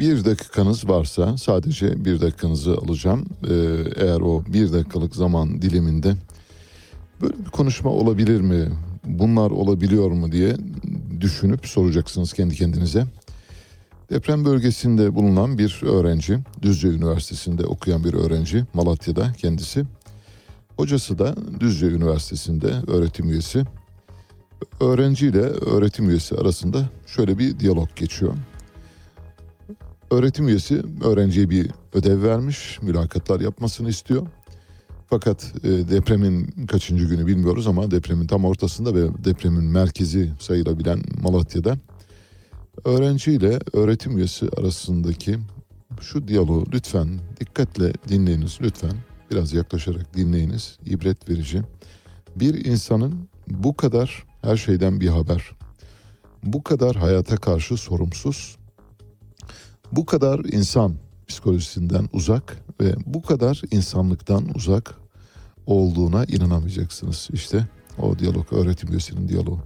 bir dakikanız varsa sadece bir dakikanızı alacağım. Ee, eğer o bir dakikalık zaman diliminde böyle bir konuşma olabilir mi? Bunlar olabiliyor mu diye düşünüp soracaksınız kendi kendinize. Deprem bölgesinde bulunan bir öğrenci, Düzce Üniversitesi'nde okuyan bir öğrenci, Malatya'da kendisi. Hocası da Düzce Üniversitesi'nde öğretim üyesi. Öğrenci ile öğretim üyesi arasında şöyle bir diyalog geçiyor. Öğretim üyesi öğrenciye bir ödev vermiş, mülakatlar yapmasını istiyor. Fakat e, depremin kaçıncı günü bilmiyoruz ama depremin tam ortasında ve depremin merkezi sayılabilen Malatya'da öğrenci ile öğretim üyesi arasındaki şu diyaloğu lütfen dikkatle dinleyiniz lütfen. Biraz yaklaşarak dinleyiniz. ibret verici. Bir insanın bu kadar her şeyden bir haber, bu kadar hayata karşı sorumsuz, bu kadar insan psikolojisinden uzak ve bu kadar insanlıktan uzak olduğuna inanamayacaksınız. İşte o diyalog, öğretim üyesinin diyaloğu.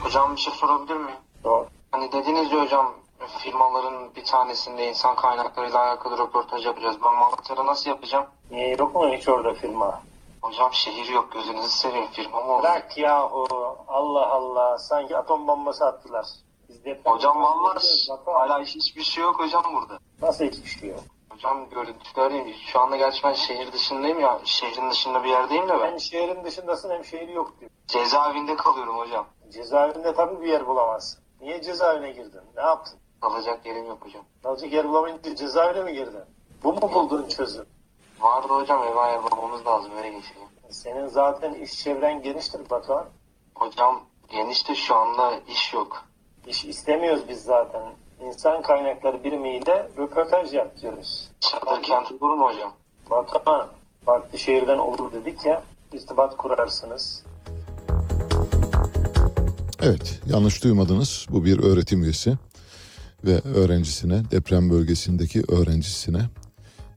Hocam bir şey sorabilir miyim? Hani dediniz ya hocam firmaların bir tanesinde insan kaynaklarıyla alakalı röportaj yapacağız. Ben Malatya'da nasıl yapacağım? Niye yok mu hiç orada firma? Hocam şehir yok gözünüzü seveyim firma mı olur? Bırak ya o Allah Allah sanki atom bombası attılar. Hocam vallahi hala hiçbir şey yok hocam burada. Nasıl hiçbir şey yok? Hocam görüntüler şu anda gerçi ben şehir dışındayım ya. Şehrin dışında bir yerdeyim de ben. Hem şehrin dışındasın hem şehri yok diyor. Cezaevinde kalıyorum hocam. Cezaevinde tabii bir yer bulamazsın. Niye cezaevine girdin? Ne yaptın? Kalacak yerim yok hocam. Kalacak yer bulamayınca cezaevine mi girdin? Bu mu bulduğun çözüm? Vardı hocam eve ayarlamamız lazım öyle geçeyim. Senin zaten iş çevren geniştir Batuhan. Hocam genişte şu anda iş yok. İş istemiyoruz biz zaten. İnsan kaynakları birimiyle röportaj yap diyoruz. Çadır kent olur mu hocam? Batuhan, farklı şehirden olur dedik ya, irtibat kurarsınız. Evet, yanlış duymadınız. Bu bir öğretim üyesi ve öğrencisine, deprem bölgesindeki öğrencisine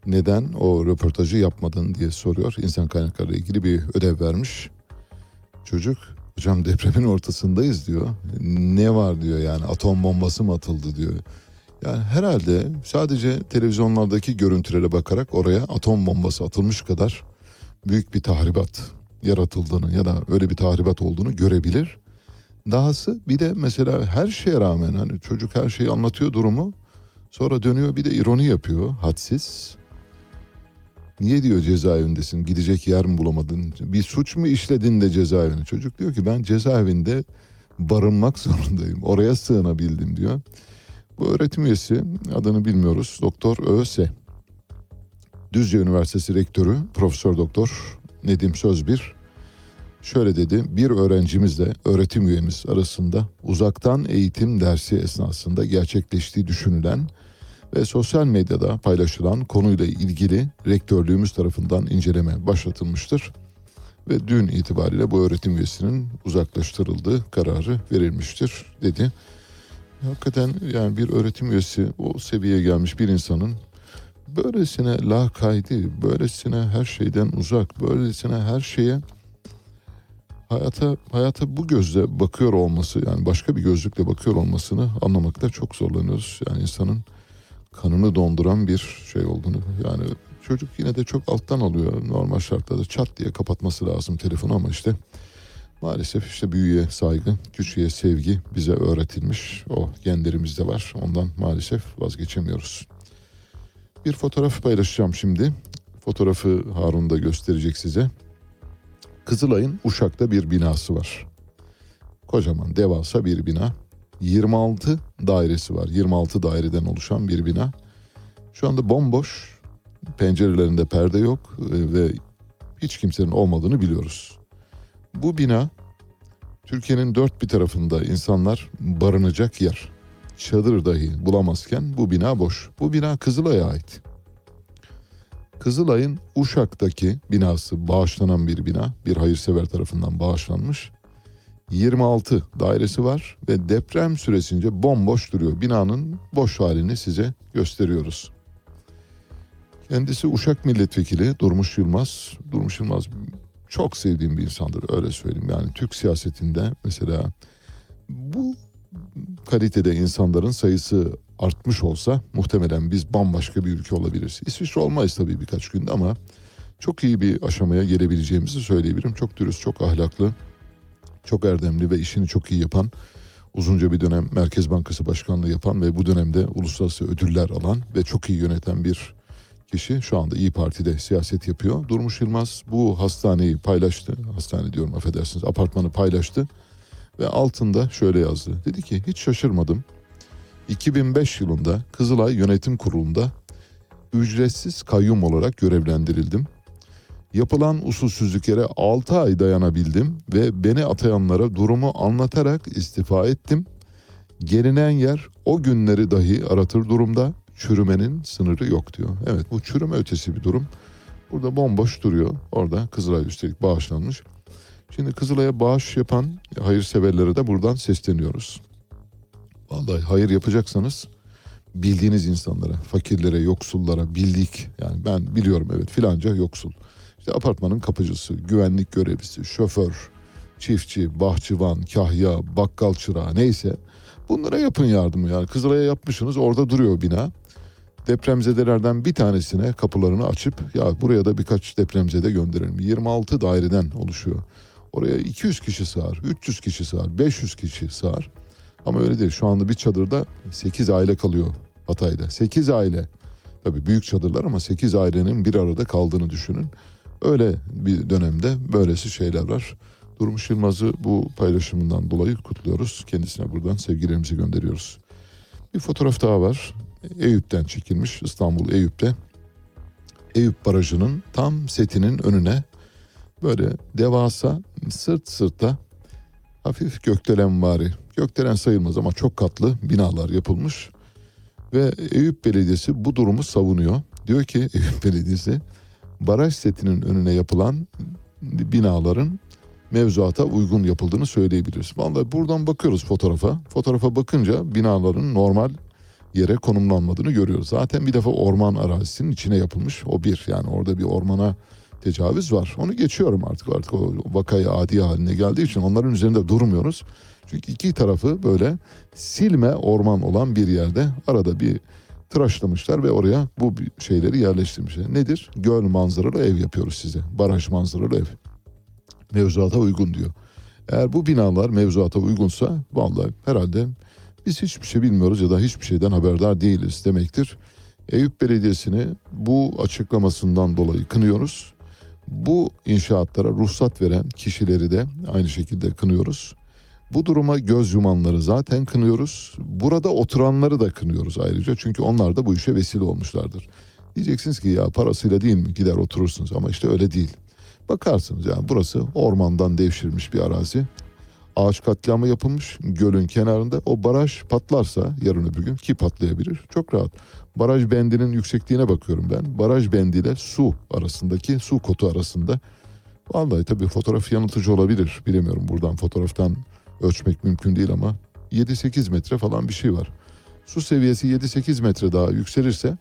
neden o röportajı yapmadın diye soruyor. İnsan kaynakları ile ilgili bir ödev vermiş. Çocuk, hocam depremin ortasındayız diyor. Ne var diyor yani atom bombası mı atıldı diyor. Yani herhalde sadece televizyonlardaki görüntülere bakarak oraya atom bombası atılmış kadar büyük bir tahribat yaratıldığını ya da öyle bir tahribat olduğunu görebilir. Dahası bir de mesela her şeye rağmen hani çocuk her şeyi anlatıyor durumu. Sonra dönüyor bir de ironi yapıyor hadsiz. Niye diyor cezaevindesin gidecek yer mi bulamadın? Bir suç mu işledin de cezaevine? Çocuk diyor ki ben cezaevinde barınmak zorundayım. Oraya sığınabildim diyor. Bu öğretim üyesi adını bilmiyoruz. Doktor ÖSE. Düzce Üniversitesi Rektörü Profesör Doktor Nedim Sözbir şöyle dedi. Bir öğrencimizle öğretim üyemiz arasında uzaktan eğitim dersi esnasında gerçekleştiği düşünülen ve sosyal medyada paylaşılan konuyla ilgili rektörlüğümüz tarafından inceleme başlatılmıştır. Ve dün itibariyle bu öğretim üyesinin uzaklaştırıldığı kararı verilmiştir dedi. Hakikaten yani bir öğretim üyesi o seviyeye gelmiş bir insanın böylesine lakaydı, böylesine her şeyden uzak, böylesine her şeye hayata hayata bu gözle bakıyor olması yani başka bir gözlükle bakıyor olmasını anlamakta çok zorlanıyoruz. Yani insanın kanını donduran bir şey olduğunu yani çocuk yine de çok alttan alıyor normal şartlarda çat diye kapatması lazım telefonu ama işte maalesef işte büyüye saygı, küçüğe sevgi bize öğretilmiş. O genlerimizde var. Ondan maalesef vazgeçemiyoruz. Bir fotoğraf paylaşacağım şimdi. Fotoğrafı Harun da gösterecek size. Kızılay'ın Uşak'ta bir binası var. Kocaman devasa bir bina. 26 dairesi var. 26 daireden oluşan bir bina. Şu anda bomboş. Pencerelerinde perde yok e, ve hiç kimsenin olmadığını biliyoruz. Bu bina Türkiye'nin dört bir tarafında insanlar barınacak yer. çadır dahi bulamazken bu bina boş. Bu bina Kızılay'a ait. Kızılay'ın Uşak'taki binası bağışlanan bir bina. Bir hayırsever tarafından bağışlanmış. 26 dairesi var ve deprem süresince bomboş duruyor. Binanın boş halini size gösteriyoruz. Kendisi Uşak Milletvekili Durmuş Yılmaz. Durmuş Yılmaz çok sevdiğim bir insandır öyle söyleyeyim. Yani Türk siyasetinde mesela bu kalitede insanların sayısı artmış olsa muhtemelen biz bambaşka bir ülke olabiliriz. İsviçre olmayız tabii birkaç günde ama çok iyi bir aşamaya gelebileceğimizi söyleyebilirim. Çok dürüst, çok ahlaklı, çok erdemli ve işini çok iyi yapan, uzunca bir dönem Merkez Bankası Başkanlığı yapan ve bu dönemde uluslararası ödüller alan ve çok iyi yöneten bir kişi şu anda İyi Parti'de siyaset yapıyor. Durmuş Yılmaz bu hastaneyi paylaştı. Hastane diyorum affedersiniz apartmanı paylaştı. Ve altında şöyle yazdı. Dedi ki hiç şaşırmadım. 2005 yılında Kızılay Yönetim Kurulu'nda ücretsiz kayyum olarak görevlendirildim. Yapılan usulsüzlüklere 6 ay dayanabildim ve beni atayanlara durumu anlatarak istifa ettim. Gelinen yer o günleri dahi aratır durumda. Çürümenin sınırı yok diyor. Evet bu çürüme ötesi bir durum. Burada bomboş duruyor. Orada Kızılay üstelik bağışlanmış. Şimdi Kızılay'a bağış yapan hayırseverlere de buradan sesleniyoruz. Vallahi hayır yapacaksanız bildiğiniz insanlara, fakirlere, yoksullara bildik. Yani ben biliyorum evet filanca yoksul. İşte apartmanın kapıcısı, güvenlik görevlisi, şoför, çiftçi, bahçıvan, kahya, bakkal çırağı neyse bunlara yapın yardımı yani. Kızılay'a yapmışsınız orada duruyor bina. Depremzedelerden bir tanesine kapılarını açıp ya buraya da birkaç depremzede gönderelim. 26 daireden oluşuyor. Oraya 200 kişi sığar, 300 kişi sığar, 500 kişi sığar. Ama öyle değil. Şu anda bir çadırda 8 aile kalıyor Hatay'da. 8 aile. Tabii büyük çadırlar ama 8 ailenin bir arada kaldığını düşünün. Öyle bir dönemde böylesi şeyler var. Durmuş Yılmaz'ı bu paylaşımından dolayı kutluyoruz. Kendisine buradan sevgilerimizi gönderiyoruz. Bir fotoğraf daha var. Eyüp'ten çekilmiş İstanbul Eyüp'te. Eyüp Barajı'nın tam setinin önüne böyle devasa sırt sırta hafif gökdelenvari, gökdelen sayılmaz ama çok katlı binalar yapılmış. Ve Eyüp Belediyesi bu durumu savunuyor. Diyor ki Eyüp Belediyesi baraj setinin önüne yapılan binaların mevzuata uygun yapıldığını söyleyebiliriz. Vallahi buradan bakıyoruz fotoğrafa. Fotoğrafa bakınca binaların normal yere konumlanmadığını görüyoruz. Zaten bir defa orman arazisinin içine yapılmış. O bir yani orada bir ormana tecavüz var. Onu geçiyorum artık artık o vakayı adi haline geldiği için onların üzerinde durmuyoruz. Çünkü iki tarafı böyle silme orman olan bir yerde arada bir tıraşlamışlar ve oraya bu şeyleri yerleştirmişler. Nedir? Göl manzaralı ev yapıyoruz size. Baraj manzaralı ev. Mevzuata uygun diyor. Eğer bu binalar mevzuata uygunsa vallahi herhalde biz hiçbir şey bilmiyoruz ya da hiçbir şeyden haberdar değiliz demektir. Eyüp Belediyesi'ni bu açıklamasından dolayı kınıyoruz. Bu inşaatlara ruhsat veren kişileri de aynı şekilde kınıyoruz. Bu duruma göz yumanları zaten kınıyoruz. Burada oturanları da kınıyoruz ayrıca. Çünkü onlar da bu işe vesile olmuşlardır. Diyeceksiniz ki ya parasıyla değil mi gider oturursunuz ama işte öyle değil. Bakarsınız yani burası ormandan devşirmiş bir arazi. Ağaç katliamı yapılmış gölün kenarında. O baraj patlarsa yarın öbür gün ki patlayabilir çok rahat. Baraj bendinin yüksekliğine bakıyorum ben. Baraj bendiyle su arasındaki su kotu arasında. Vallahi tabii fotoğraf yanıltıcı olabilir. Bilemiyorum buradan fotoğraftan ölçmek mümkün değil ama 7-8 metre falan bir şey var. Su seviyesi 7-8 metre daha yükselirse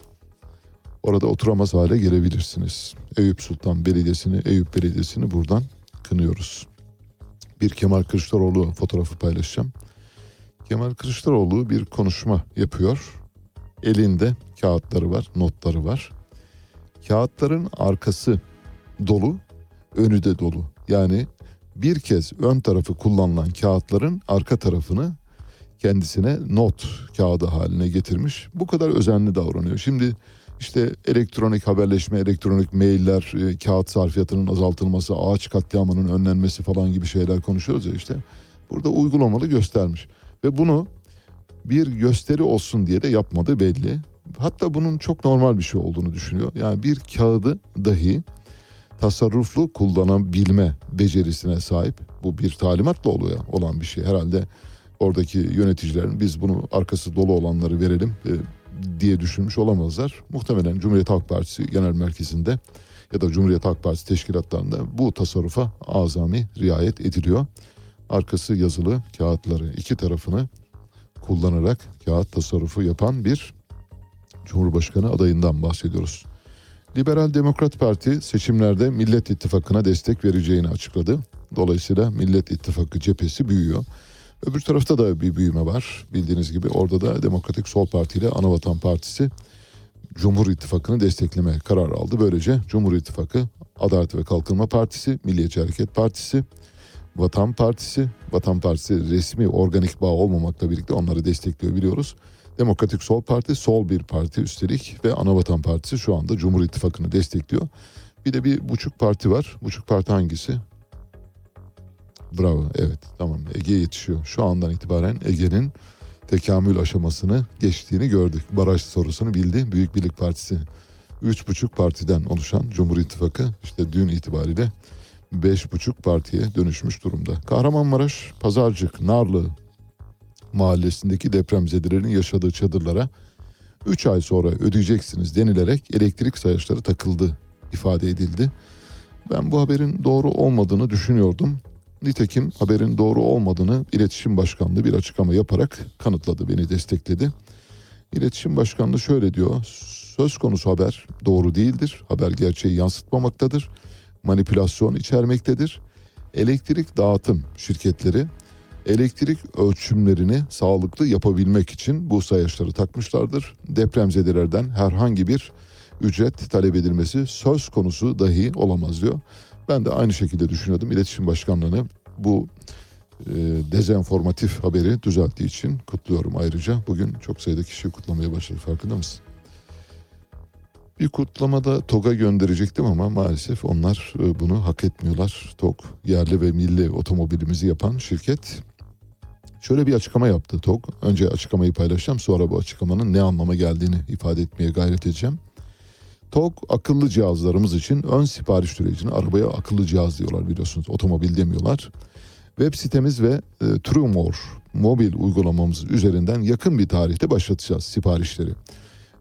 orada oturamaz hale gelebilirsiniz. Eyüp Sultan Belediyesi'ni, Eyüp Belediyesi'ni buradan kınıyoruz. Bir Kemal Kılıçdaroğlu fotoğrafı paylaşacağım. Kemal Kılıçdaroğlu bir konuşma yapıyor. Elinde kağıtları var, notları var. Kağıtların arkası dolu, önü de dolu. Yani bir kez ön tarafı kullanılan kağıtların arka tarafını kendisine not kağıdı haline getirmiş. Bu kadar özenli davranıyor. Şimdi işte elektronik haberleşme, elektronik mailler, e, kağıt sarfiyatının azaltılması, ağaç katliamının önlenmesi falan gibi şeyler konuşuyoruz ya işte. Burada uygulamalı göstermiş. Ve bunu bir gösteri olsun diye de yapmadı belli. Hatta bunun çok normal bir şey olduğunu düşünüyor. Yani bir kağıdı dahi tasarruflu kullanabilme becerisine sahip. Bu bir talimatla oluyor olan bir şey. Herhalde oradaki yöneticilerin biz bunu arkası dolu olanları verelim e, diye düşünmüş olamazlar. Muhtemelen Cumhuriyet Halk Partisi Genel Merkezi'nde ya da Cumhuriyet Halk Partisi teşkilatlarında bu tasarrufa azami riayet ediliyor. Arkası yazılı kağıtları iki tarafını kullanarak kağıt tasarrufu yapan bir Cumhurbaşkanı adayından bahsediyoruz. Liberal Demokrat Parti seçimlerde Millet İttifakı'na destek vereceğini açıkladı. Dolayısıyla Millet İttifakı cephesi büyüyor. Öbür tarafta da bir büyüme var. Bildiğiniz gibi orada da Demokratik Sol Parti ile Anavatan Partisi Cumhur İttifakı'nı destekleme kararı aldı. Böylece Cumhur İttifakı, Adalet ve Kalkınma Partisi, Milliyetçi Hareket Partisi, Vatan Partisi, Vatan Partisi resmi organik bağ olmamakla birlikte onları destekliyor biliyoruz. Demokratik Sol Parti, sol bir parti üstelik ve Anavatan Partisi şu anda Cumhur İttifakı'nı destekliyor. Bir de bir buçuk parti var. Buçuk parti hangisi? Bravo, evet tamam Ege yetişiyor. Şu andan itibaren Ege'nin tekamül aşamasını geçtiğini gördük. Baraj sorusunu bildi Büyük Birlik Partisi. Üç buçuk partiden oluşan Cumhur İttifakı işte dün itibariyle beş buçuk partiye dönüşmüş durumda. Kahramanmaraş, Pazarcık, Narlı mahallesindeki depremzedelerin yaşadığı çadırlara 3 ay sonra ödeyeceksiniz denilerek elektrik sayaçları takıldı ifade edildi. Ben bu haberin doğru olmadığını düşünüyordum. Nitekim haberin doğru olmadığını İletişim Başkanlığı bir açıklama yaparak kanıtladı, beni destekledi. İletişim Başkanlığı şöyle diyor. Söz konusu haber doğru değildir. Haber gerçeği yansıtmamaktadır. Manipülasyon içermektedir. Elektrik dağıtım şirketleri elektrik ölçümlerini sağlıklı yapabilmek için bu sayaçları takmışlardır. Depremzedelerden herhangi bir ücret talep edilmesi söz konusu dahi olamaz diyor. Ben de aynı şekilde düşünüyordum. İletişim Başkanlığı'nı bu e, dezenformatif haberi düzelttiği için kutluyorum ayrıca. Bugün çok sayıda kişi kutlamaya başladı farkında mısın? Bir kutlamada TOG'a gönderecektim ama maalesef onlar e, bunu hak etmiyorlar. TOG yerli ve milli otomobilimizi yapan şirket şöyle bir açıklama yaptı TOG. Önce açıklamayı paylaşacağım sonra bu açıklamanın ne anlama geldiğini ifade etmeye gayret edeceğim. TOG akıllı cihazlarımız için ön sipariş sürecini arabaya akıllı cihaz diyorlar biliyorsunuz otomobil demiyorlar. Web sitemiz ve e, TrueMore mobil uygulamamız üzerinden yakın bir tarihte başlatacağız siparişleri.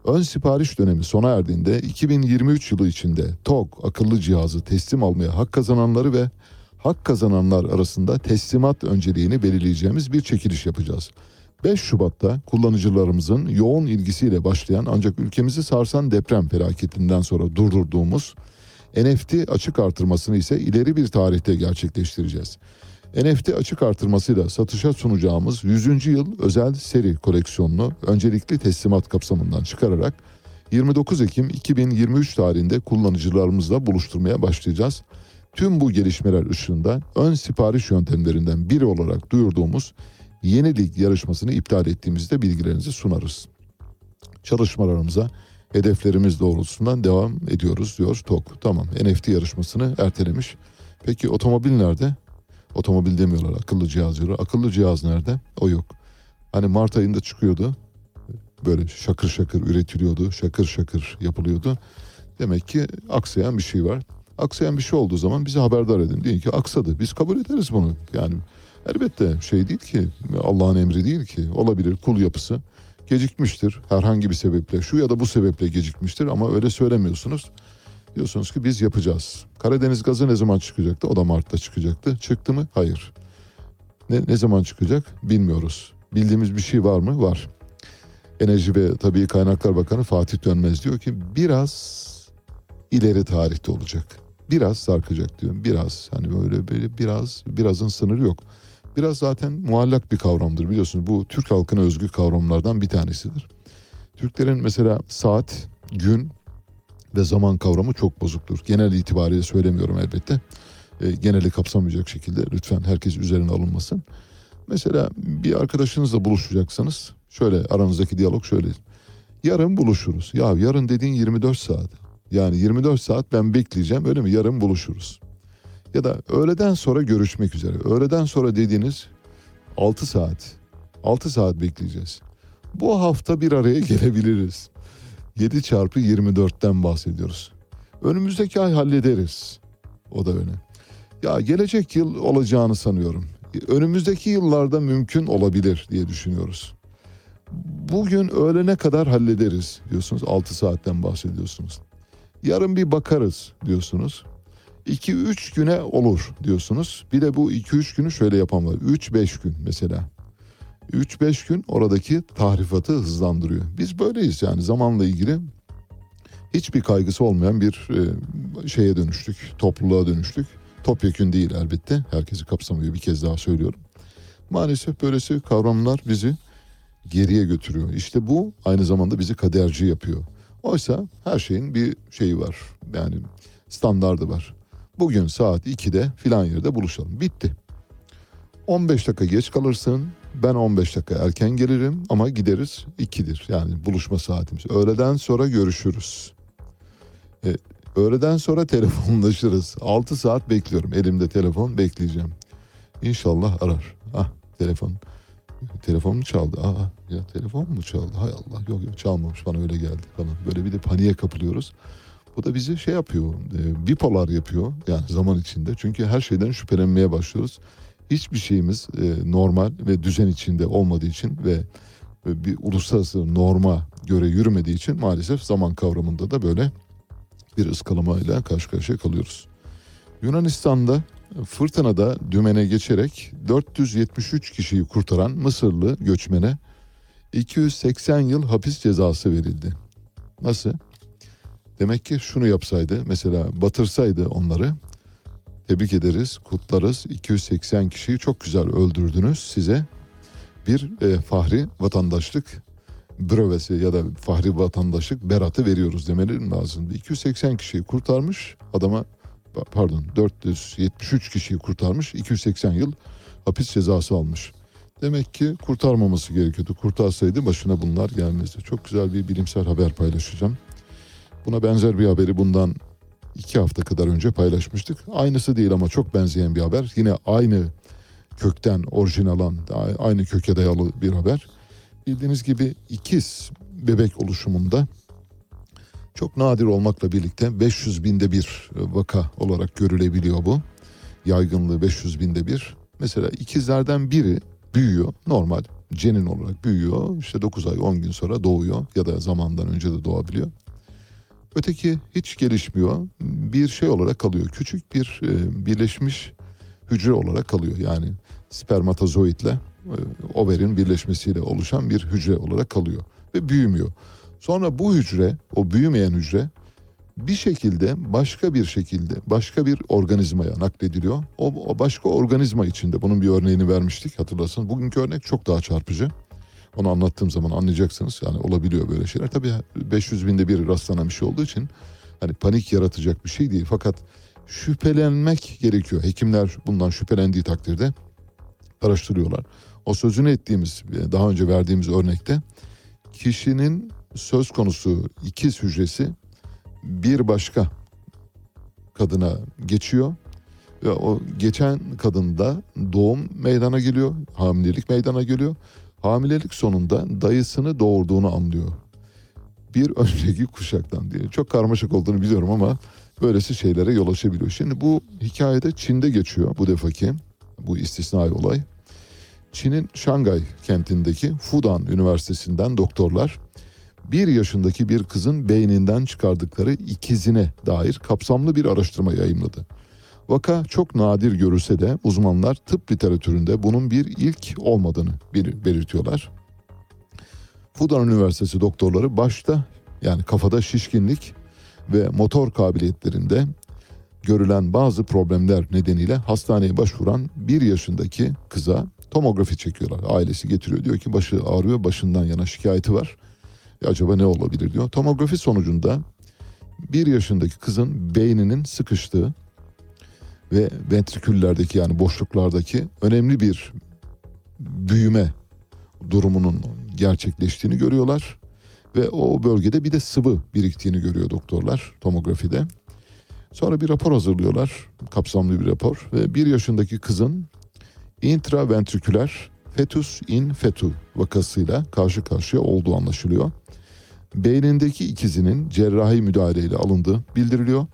Ön sipariş dönemi sona erdiğinde 2023 yılı içinde TOG akıllı cihazı teslim almaya hak kazananları ve hak kazananlar arasında teslimat önceliğini belirleyeceğimiz bir çekiliş yapacağız. 5 Şubat'ta kullanıcılarımızın yoğun ilgisiyle başlayan ancak ülkemizi sarsan deprem felaketinden sonra durdurduğumuz NFT açık artırmasını ise ileri bir tarihte gerçekleştireceğiz. NFT açık artırmasıyla satışa sunacağımız 100. yıl özel seri koleksiyonunu öncelikli teslimat kapsamından çıkararak 29 Ekim 2023 tarihinde kullanıcılarımızla buluşturmaya başlayacağız. Tüm bu gelişmeler ışığında ön sipariş yöntemlerinden biri olarak duyurduğumuz yenilik yarışmasını iptal ettiğimizde bilgilerinizi sunarız. Çalışmalarımıza hedeflerimiz doğrultusundan devam ediyoruz diyor TOK. Tamam NFT yarışmasını ertelemiş. Peki otomobil nerede? Otomobil demiyorlar akıllı cihaz diyorlar. Akıllı cihaz nerede? O yok. Hani Mart ayında çıkıyordu. Böyle şakır şakır üretiliyordu. Şakır şakır yapılıyordu. Demek ki aksayan bir şey var. Aksayan bir şey olduğu zaman bizi haberdar edin. Deyin ki aksadı. Biz kabul ederiz bunu. Yani elbette şey değil ki Allah'ın emri değil ki. Olabilir kul yapısı gecikmiştir. Herhangi bir sebeple şu ya da bu sebeple gecikmiştir ama öyle söylemiyorsunuz. Diyorsunuz ki biz yapacağız. Karadeniz gazı ne zaman çıkacaktı? O da Mart'ta çıkacaktı. Çıktı mı? Hayır. Ne, ne zaman çıkacak? Bilmiyoruz. Bildiğimiz bir şey var mı? Var. Enerji ve Tabii Kaynaklar Bakanı Fatih Dönmez diyor ki biraz ileri tarihte olacak. Biraz sarkacak diyor. Biraz hani böyle böyle biraz birazın sınırı yok. Biraz zaten muallak bir kavramdır biliyorsunuz. Bu Türk halkına özgü kavramlardan bir tanesidir. Türklerin mesela saat, gün ve zaman kavramı çok bozuktur. Genel itibariyle söylemiyorum elbette. E, geneli kapsamayacak şekilde lütfen herkes üzerine alınmasın. Mesela bir arkadaşınızla buluşacaksanız şöyle aranızdaki diyalog şöyle. Yarın buluşuruz. Ya yarın dediğin 24 saat. Yani 24 saat ben bekleyeceğim öyle mi? Yarın buluşuruz. Ya da öğleden sonra görüşmek üzere. Öğleden sonra dediğiniz 6 saat. 6 saat bekleyeceğiz. Bu hafta bir araya gelebiliriz. 7 çarpı 24'ten bahsediyoruz. Önümüzdeki ay hallederiz. O da öyle. Ya gelecek yıl olacağını sanıyorum. Önümüzdeki yıllarda mümkün olabilir diye düşünüyoruz. Bugün öğlene kadar hallederiz diyorsunuz. 6 saatten bahsediyorsunuz. Yarın bir bakarız diyorsunuz. 2-3 güne olur diyorsunuz. Bir de bu 2-3 günü şöyle yapan var. 3-5 gün mesela. 3-5 gün oradaki tahrifatı hızlandırıyor. Biz böyleyiz yani zamanla ilgili hiçbir kaygısı olmayan bir e, şeye dönüştük. Topluluğa dönüştük. Topyekün değil elbette. Herkesi kapsamıyor bir kez daha söylüyorum. Maalesef böylesi kavramlar bizi geriye götürüyor. İşte bu aynı zamanda bizi kaderci yapıyor. Oysa her şeyin bir şeyi var. Yani standardı var. Bugün saat 2'de filan yerde buluşalım. Bitti. 15 dakika geç kalırsın. Ben 15 dakika erken gelirim ama gideriz 2'dir. Yani buluşma saatimiz. Öğleden sonra görüşürüz. E, öğleden sonra telefonlaşırız. 6 saat bekliyorum. Elimde telefon bekleyeceğim. İnşallah arar. Ah telefon. Telefon mu çaldı? Aa ya telefon mu çaldı? Hay Allah yok yok çalmamış bana öyle geldi falan. Böyle bir de paniğe kapılıyoruz. Bu da bizi şey yapıyor, e, bipolar yapıyor yani zaman içinde. Çünkü her şeyden şüphelenmeye başlıyoruz. Hiçbir şeyimiz e, normal ve düzen içinde olmadığı için ve ve bir uluslararası norma göre yürümediği için maalesef zaman kavramında da böyle bir ıskalamayla karşı karşıya kalıyoruz. Yunanistan'da fırtınada dümene geçerek 473 kişiyi kurtaran Mısırlı göçmene 280 yıl hapis cezası verildi. Nasıl? Demek ki şunu yapsaydı mesela batırsaydı onları tebrik ederiz, kutlarız. 280 kişiyi çok güzel öldürdünüz. Size bir e, fahri vatandaşlık brövesi ya da fahri vatandaşlık beratı veriyoruz demeleri lazımdı. 280 kişiyi kurtarmış adama pardon 473 kişiyi kurtarmış 280 yıl hapis cezası almış. Demek ki kurtarmaması gerekiyordu. Kurtarsaydı başına bunlar gelmezdi. Çok güzel bir bilimsel haber paylaşacağım. Buna benzer bir haberi bundan iki hafta kadar önce paylaşmıştık. Aynısı değil ama çok benzeyen bir haber. Yine aynı kökten orijinalan, aynı köke dayalı bir haber. Bildiğiniz gibi ikiz bebek oluşumunda çok nadir olmakla birlikte 500 binde bir vaka olarak görülebiliyor bu. Yaygınlığı 500 binde bir. Mesela ikizlerden biri büyüyor normal cenin olarak büyüyor. İşte 9 ay 10 gün sonra doğuyor ya da zamandan önce de doğabiliyor. Öteki hiç gelişmiyor. Bir şey olarak kalıyor. Küçük bir e, birleşmiş hücre olarak kalıyor. Yani spermatozoitle e, overin birleşmesiyle oluşan bir hücre olarak kalıyor ve büyümüyor. Sonra bu hücre, o büyümeyen hücre bir şekilde başka bir şekilde başka bir organizmaya naklediliyor. O, o başka organizma içinde bunun bir örneğini vermiştik hatırlarsanız. Bugünkü örnek çok daha çarpıcı. Onu anlattığım zaman anlayacaksınız. Yani olabiliyor böyle şeyler. Tabii 500 binde bir rastlanan bir şey olduğu için hani panik yaratacak bir şey değil. Fakat şüphelenmek gerekiyor. Hekimler bundan şüphelendiği takdirde araştırıyorlar. O sözünü ettiğimiz daha önce verdiğimiz örnekte kişinin söz konusu ikiz hücresi bir başka kadına geçiyor ve o geçen kadında doğum meydana geliyor, hamilelik meydana geliyor. Hamilelik sonunda dayısını doğurduğunu anlıyor. Bir önceki kuşaktan diye. Çok karmaşık olduğunu biliyorum ama böylesi şeylere yol açabiliyor. Şimdi bu hikayede Çin'de geçiyor bu defaki. Bu istisnai olay. Çin'in Şangay kentindeki Fudan Üniversitesi'nden doktorlar bir yaşındaki bir kızın beyninden çıkardıkları ikizine dair kapsamlı bir araştırma yayımladı. Vaka çok nadir görülse de uzmanlar tıp literatüründe bunun bir ilk olmadığını belirtiyorlar. Fudan Üniversitesi doktorları başta yani kafada şişkinlik ve motor kabiliyetlerinde görülen bazı problemler nedeniyle hastaneye başvuran bir yaşındaki kıza tomografi çekiyorlar. Ailesi getiriyor diyor ki başı ağrıyor başından yana şikayeti var. E acaba ne olabilir diyor. Tomografi sonucunda bir yaşındaki kızın beyninin sıkıştığı ve ventriküllerdeki yani boşluklardaki önemli bir büyüme durumunun gerçekleştiğini görüyorlar. Ve o bölgede bir de sıvı biriktiğini görüyor doktorlar tomografide. Sonra bir rapor hazırlıyorlar, kapsamlı bir rapor ve bir yaşındaki kızın intraventriküler fetus in fetu vakasıyla karşı karşıya olduğu anlaşılıyor. Beynindeki ikizinin cerrahi müdahaleyle alındığı bildiriliyor.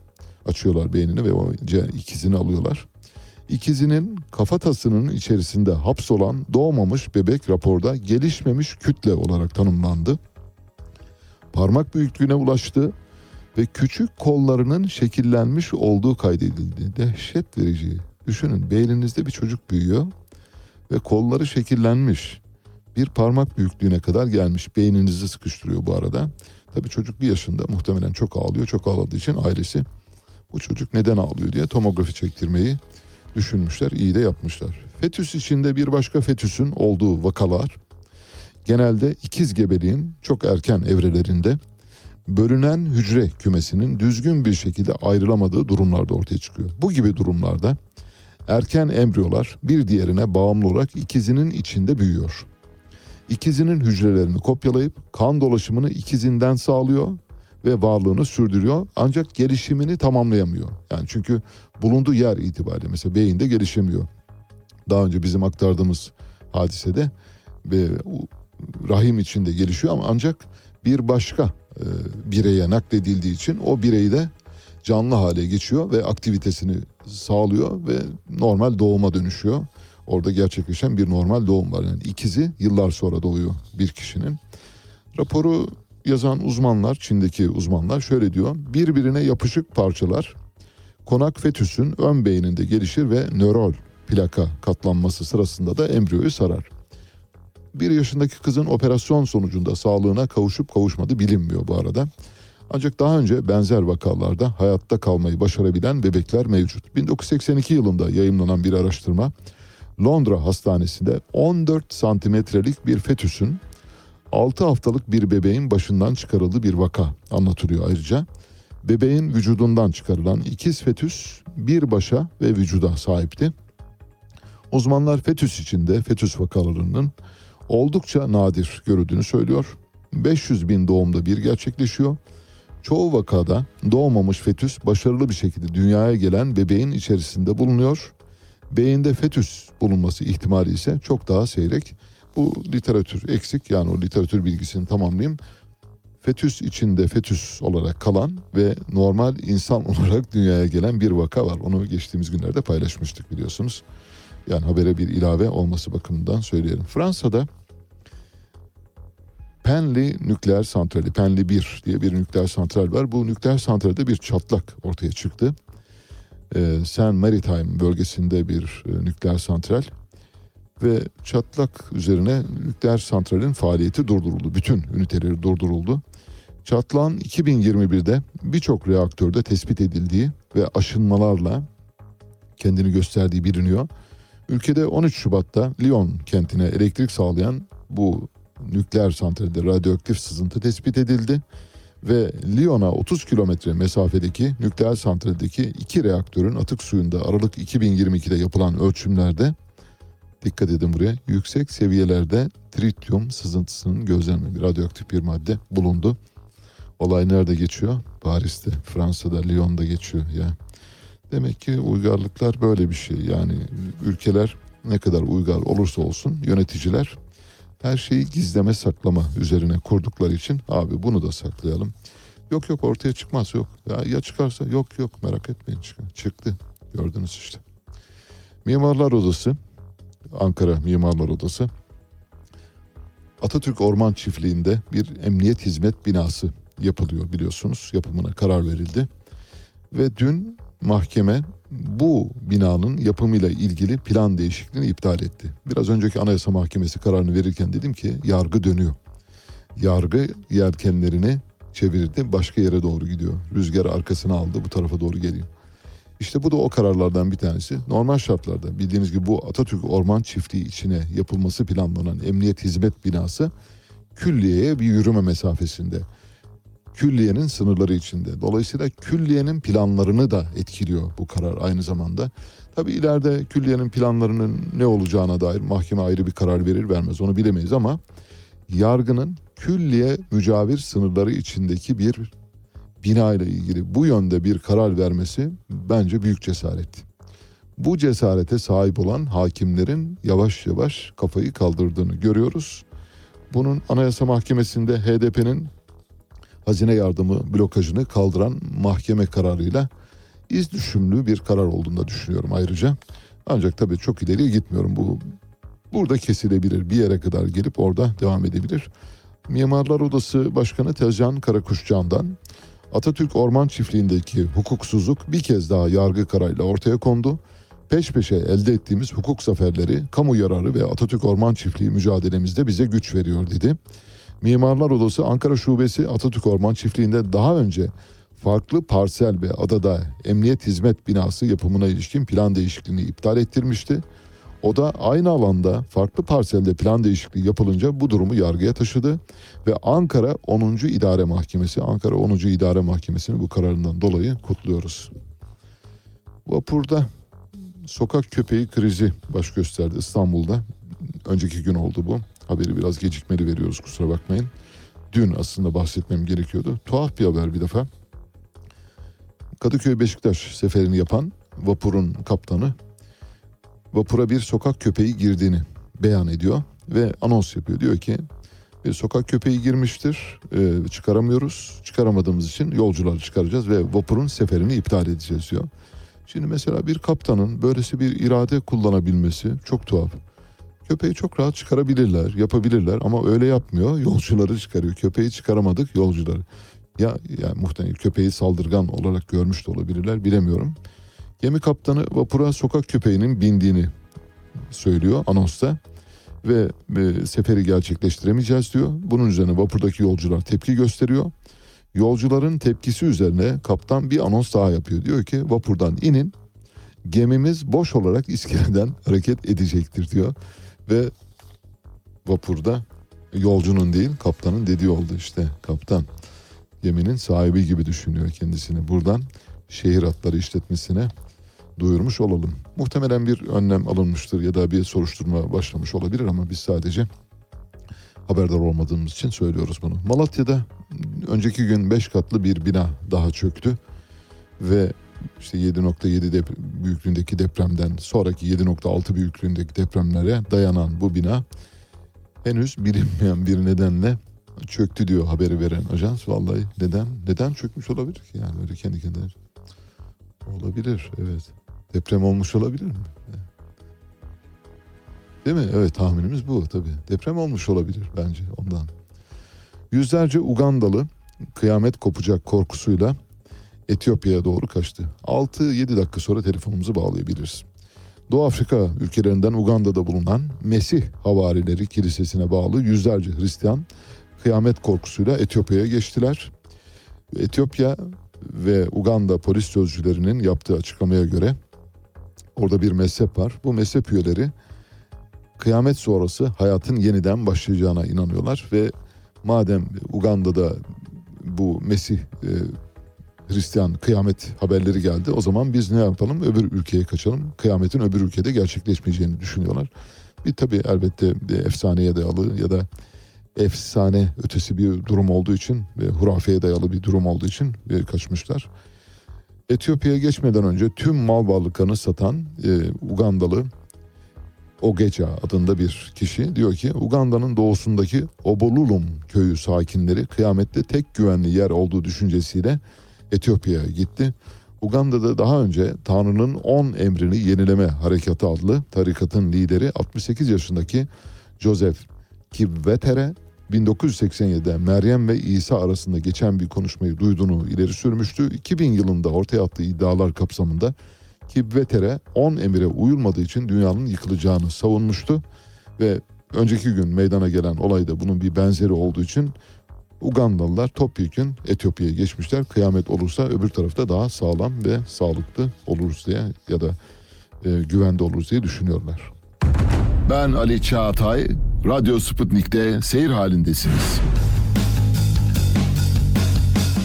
Açıyorlar beynini ve o ikizini alıyorlar. İkizinin kafatasının içerisinde hapsolan doğmamış bebek raporda gelişmemiş kütle olarak tanımlandı. Parmak büyüklüğüne ulaştı ve küçük kollarının şekillenmiş olduğu kaydedildi. Dehşet verici. Düşünün beyninizde bir çocuk büyüyor ve kolları şekillenmiş. Bir parmak büyüklüğüne kadar gelmiş. Beyninizi sıkıştırıyor bu arada. Tabii çocuk bir yaşında muhtemelen çok ağlıyor. Çok ağladığı için ailesi bu çocuk neden ağlıyor diye tomografi çektirmeyi düşünmüşler. iyi de yapmışlar. Fetüs içinde bir başka fetüsün olduğu vakalar genelde ikiz gebeliğin çok erken evrelerinde bölünen hücre kümesinin düzgün bir şekilde ayrılamadığı durumlarda ortaya çıkıyor. Bu gibi durumlarda erken embriyolar bir diğerine bağımlı olarak ikizinin içinde büyüyor. İkizinin hücrelerini kopyalayıp kan dolaşımını ikizinden sağlıyor ve varlığını sürdürüyor ancak gelişimini tamamlayamıyor. Yani çünkü bulunduğu yer itibariyle mesela beyinde gelişemiyor. Daha önce bizim aktardığımız hadisede ve rahim içinde gelişiyor ama ancak bir başka e, bireye nakledildiği için o birey de canlı hale geçiyor ve aktivitesini sağlıyor ve normal doğuma dönüşüyor. Orada gerçekleşen bir normal doğum var. Yani ikizi yıllar sonra doğuyor bir kişinin. Raporu yazan uzmanlar, Çin'deki uzmanlar şöyle diyor. Birbirine yapışık parçalar konak fetüsün ön beyninde gelişir ve nörol plaka katlanması sırasında da embriyoyu sarar. Bir yaşındaki kızın operasyon sonucunda sağlığına kavuşup kavuşmadı bilinmiyor bu arada. Ancak daha önce benzer vakalarda hayatta kalmayı başarabilen bebekler mevcut. 1982 yılında yayınlanan bir araştırma Londra Hastanesi'nde 14 santimetrelik bir fetüsün 6 haftalık bir bebeğin başından çıkarıldığı bir vaka anlatılıyor ayrıca. Bebeğin vücudundan çıkarılan ikiz fetüs bir başa ve vücuda sahipti. Uzmanlar fetüs içinde fetüs vakalarının oldukça nadir görüldüğünü söylüyor. 500 bin doğumda bir gerçekleşiyor. Çoğu vakada doğmamış fetüs başarılı bir şekilde dünyaya gelen bebeğin içerisinde bulunuyor. Beyinde fetüs bulunması ihtimali ise çok daha seyrek. Bu literatür eksik yani o literatür bilgisini tamamlayayım. Fetüs içinde fetüs olarak kalan ve normal insan olarak dünyaya gelen bir vaka var. Onu geçtiğimiz günlerde paylaşmıştık biliyorsunuz. Yani habere bir ilave olması bakımından söyleyelim. Fransa'da Penly nükleer santrali, Penly 1 diye bir nükleer santral var. Bu nükleer santralde bir çatlak ortaya çıktı. Ee, Saint Maritime bölgesinde bir e, nükleer santral ve çatlak üzerine nükleer santralin faaliyeti durduruldu. Bütün üniteleri durduruldu. Çatlağın 2021'de birçok reaktörde tespit edildiği ve aşınmalarla kendini gösterdiği biliniyor. Ülkede 13 Şubat'ta Lyon kentine elektrik sağlayan bu nükleer santralde radyoaktif sızıntı tespit edildi ve Lyon'a 30 kilometre mesafedeki nükleer santraldeki iki reaktörün atık suyunda Aralık 2022'de yapılan ölçümlerde dikkat edin buraya yüksek seviyelerde trityum sızıntısının gözlenmediği radyoaktif bir madde bulundu. Olay nerede geçiyor? Paris'te, Fransa'da, Lyon'da geçiyor ya. Demek ki uygarlıklar böyle bir şey. Yani ülkeler ne kadar uygar olursa olsun yöneticiler her şeyi gizleme saklama üzerine kurdukları için abi bunu da saklayalım. Yok yok ortaya çıkmaz yok. Ya, ya çıkarsa yok yok merak etmeyin çıkar. Çıktı. Gördünüz işte. Mimarlar Odası Ankara Mimarlar Odası Atatürk Orman Çiftliği'nde bir emniyet hizmet binası yapılıyor biliyorsunuz. Yapımına karar verildi. Ve dün mahkeme bu binanın yapımıyla ilgili plan değişikliğini iptal etti. Biraz önceki Anayasa Mahkemesi kararını verirken dedim ki yargı dönüyor. Yargı yelkenlerini çevirdi başka yere doğru gidiyor. Rüzgar arkasına aldı bu tarafa doğru geliyor. İşte bu da o kararlardan bir tanesi. Normal şartlarda bildiğiniz gibi bu Atatürk Orman Çiftliği içine yapılması planlanan emniyet hizmet binası külliyeye bir yürüme mesafesinde külliyenin sınırları içinde. Dolayısıyla külliyenin planlarını da etkiliyor bu karar aynı zamanda. Tabi ileride külliyenin planlarının ne olacağına dair mahkeme ayrı bir karar verir vermez onu bilemeyiz ama yargının külliye mücavir sınırları içindeki bir bina ile ilgili bu yönde bir karar vermesi bence büyük cesaret. Bu cesarete sahip olan hakimlerin yavaş yavaş kafayı kaldırdığını görüyoruz. Bunun Anayasa Mahkemesi'nde HDP'nin hazine yardımı blokajını kaldıran mahkeme kararıyla iz düşümlü bir karar olduğunu da düşünüyorum ayrıca. Ancak tabii çok ileriye gitmiyorum. Bu burada kesilebilir. Bir yere kadar gelip orada devam edebilir. Mimarlar Odası Başkanı Tezcan Karakuşcan'dan Atatürk Orman Çiftliği'ndeki hukuksuzluk bir kez daha yargı kararıyla ortaya kondu. Peş peşe elde ettiğimiz hukuk zaferleri, kamu yararı ve Atatürk Orman Çiftliği mücadelemizde bize güç veriyor dedi. Mimarlar Odası Ankara Şubesi Atatürk Orman Çiftliği'nde daha önce farklı parsel ve adada emniyet hizmet binası yapımına ilişkin plan değişikliğini iptal ettirmişti. O da aynı alanda farklı parselde plan değişikliği yapılınca bu durumu yargıya taşıdı ve Ankara 10. İdare Mahkemesi, Ankara 10. İdare Mahkemesi'ni bu kararından dolayı kutluyoruz. Vapurda sokak köpeği krizi baş gösterdi İstanbul'da. Önceki gün oldu bu. Haberi biraz gecikmeli veriyoruz kusura bakmayın. Dün aslında bahsetmem gerekiyordu. Tuhaf bir haber bir defa. Kadıköy Beşiktaş seferini yapan vapurun kaptanı vapura bir sokak köpeği girdiğini beyan ediyor ve anons yapıyor. Diyor ki bir sokak köpeği girmiştir e, çıkaramıyoruz. Çıkaramadığımız için yolcuları çıkaracağız ve vapurun seferini iptal edeceğiz diyor. Şimdi mesela bir kaptanın böylesi bir irade kullanabilmesi çok tuhaf. Köpeği çok rahat çıkarabilirler, yapabilirler ama öyle yapmıyor. Yolcuları çıkarıyor. Köpeği çıkaramadık, yolcuları. Ya, ya muhtemelen köpeği saldırgan olarak görmüş de olabilirler, bilemiyorum. Gemi kaptanı vapura sokak köpeğinin bindiğini söylüyor anonsta ve e, seferi gerçekleştiremeyeceğiz diyor. Bunun üzerine vapurdaki yolcular tepki gösteriyor. Yolcuların tepkisi üzerine kaptan bir anons daha yapıyor. Diyor ki vapurdan inin gemimiz boş olarak iskeleden hareket edecektir diyor. Ve vapurda yolcunun değil kaptanın dediği oldu işte kaptan. Geminin sahibi gibi düşünüyor kendisini. Buradan şehir hatları işletmesine duyurmuş olalım. Muhtemelen bir önlem alınmıştır ya da bir soruşturma başlamış olabilir ama biz sadece haberdar olmadığımız için söylüyoruz bunu. Malatya'da önceki gün 5 katlı bir bina daha çöktü ve işte 7.7 dep- büyüklüğündeki depremden sonraki 7.6 büyüklüğündeki depremlere dayanan bu bina henüz bilinmeyen bir nedenle çöktü diyor haberi veren ajans. Vallahi neden neden çökmüş olabilir ki yani öyle kendi kendine olabilir evet. Deprem olmuş olabilir mi? Değil mi? Evet tahminimiz bu tabii. Deprem olmuş olabilir bence ondan. Yüzlerce Ugandalı kıyamet kopacak korkusuyla Etiyopya'ya doğru kaçtı. 6-7 dakika sonra telefonumuzu bağlayabiliriz. Doğu Afrika ülkelerinden Uganda'da bulunan Mesih Havarileri Kilisesi'ne bağlı yüzlerce Hristiyan kıyamet korkusuyla Etiyopya'ya geçtiler. Etiyopya ve Uganda polis sözcülerinin yaptığı açıklamaya göre orada bir mezhep var. Bu mezhep üyeleri kıyamet sonrası hayatın yeniden başlayacağına inanıyorlar ve madem Uganda'da bu Mesih e, Hristiyan kıyamet haberleri geldi. O zaman biz ne yapalım? Öbür ülkeye kaçalım. Kıyametin öbür ülkede gerçekleşmeyeceğini düşünüyorlar. Bir tabii elbette efsaneye dayalı ya da efsane ötesi bir durum olduğu için ve hurafeye dayalı bir durum olduğu için kaçmışlar. Etiyopya'ya geçmeden önce tüm mal varlıklarını satan e, Ugandalı Ogeca adında bir kişi diyor ki Uganda'nın doğusundaki Obolulum köyü sakinleri kıyamette tek güvenli yer olduğu düşüncesiyle Etiyopya'ya gitti. Uganda'da daha önce Tanrı'nın 10 emrini yenileme harekatı adlı tarikatın lideri 68 yaşındaki Joseph Kibwetere 1987'de Meryem ve İsa arasında geçen bir konuşmayı duyduğunu ileri sürmüştü. 2000 yılında ortaya attığı iddialar kapsamında Kibwetere 10 emire uyulmadığı için dünyanın yıkılacağını savunmuştu ve önceki gün meydana gelen olayda bunun bir benzeri olduğu için Ugandalılar topyekün Etiyopya'ya geçmişler. Kıyamet olursa öbür tarafta daha sağlam ve sağlıklı oluruz diye ya da e, güvende oluruz diye düşünüyorlar. Ben Ali Çağatay, Radyo Sputnik'te seyir halindesiniz.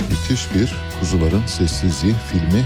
Müthiş bir Kuzuların Sessizliği filmi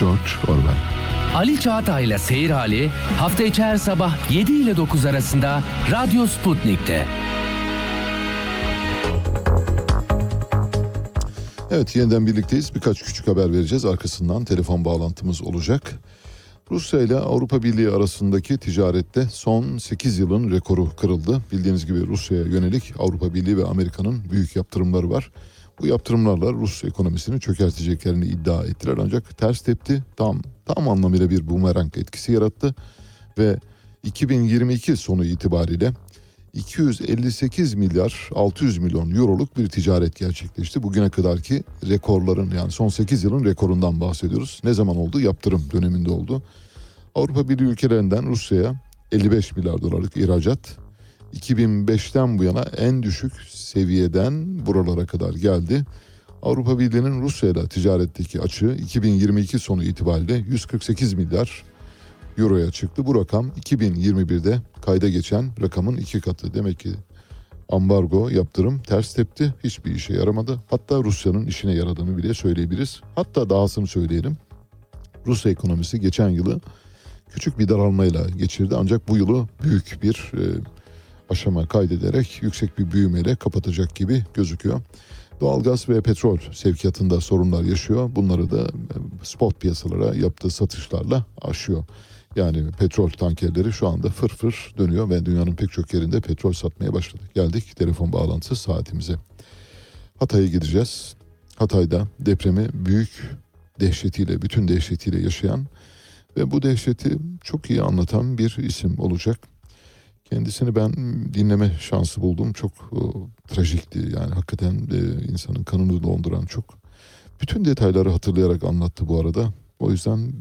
George Orwell Ali Çağatay'la Seyir Hali hafta içi her sabah 7 ile 9 arasında Radyo Sputnik'te. Evet yeniden birlikteyiz. Birkaç küçük haber vereceğiz. Arkasından telefon bağlantımız olacak. Rusya ile Avrupa Birliği arasındaki ticarette son 8 yılın rekoru kırıldı. Bildiğiniz gibi Rusya'ya yönelik Avrupa Birliği ve Amerika'nın büyük yaptırımları var. Bu yaptırımlarla Rus ekonomisini çökerteceklerini iddia ettiler ancak ters tepti. Tam tam anlamıyla bir bumerang etkisi yarattı ve 2022 sonu itibariyle 258 milyar 600 milyon euroluk bir ticaret gerçekleşti. Bugüne kadarki rekorların yani son 8 yılın rekorundan bahsediyoruz. Ne zaman oldu? Yaptırım döneminde oldu. Avrupa Birliği ülkelerinden Rusya'ya 55 milyar dolarlık ihracat 2005'ten bu yana en düşük seviyeden buralara kadar geldi. Avrupa Birliği'nin Rusya ile ticaretteki açığı 2022 sonu itibariyle 148 milyar euroya çıktı. Bu rakam 2021'de kayda geçen rakamın iki katı. Demek ki ambargo yaptırım ters tepti. Hiçbir işe yaramadı. Hatta Rusya'nın işine yaradığını bile söyleyebiliriz. Hatta dahasını söyleyelim. Rusya ekonomisi geçen yılı küçük bir daralmayla geçirdi. Ancak bu yılı büyük bir e, aşama kaydederek yüksek bir büyümeyle kapatacak gibi gözüküyor. Doğalgaz ve petrol sevkiyatında sorunlar yaşıyor. Bunları da e, spot piyasalara yaptığı satışlarla aşıyor. Yani petrol tankerleri şu anda fır fır dönüyor ve dünyanın pek çok yerinde petrol satmaya başladı. Geldik telefon bağlantısı saatimize. Hatay'a gideceğiz. Hatay'da depremi büyük dehşetiyle, bütün dehşetiyle yaşayan ve bu dehşeti çok iyi anlatan bir isim olacak. Kendisini ben dinleme şansı buldum. Çok e, trajikti yani hakikaten e, insanın kanını donduran çok. Bütün detayları hatırlayarak anlattı bu arada. O yüzden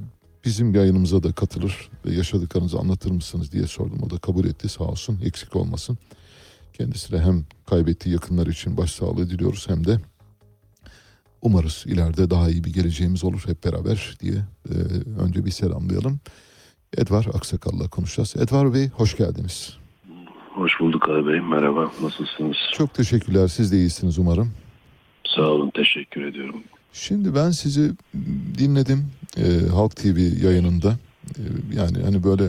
bizim yayınımıza da katılır ve yaşadıklarınızı anlatır mısınız diye sordum. O da kabul etti sağ olsun eksik olmasın. Kendisine hem kaybettiği yakınlar için başsağlığı diliyoruz hem de umarız ileride daha iyi bir geleceğimiz olur hep beraber diye e, önce bir selamlayalım. Edvar Aksakal'la konuşacağız. Edvar Bey hoş geldiniz. Hoş bulduk abi bey. Merhaba. Nasılsınız? Çok teşekkürler. Siz de iyisiniz umarım. Sağ olun. Teşekkür ediyorum. Şimdi ben sizi dinledim e, Halk TV yayınında. E, yani hani böyle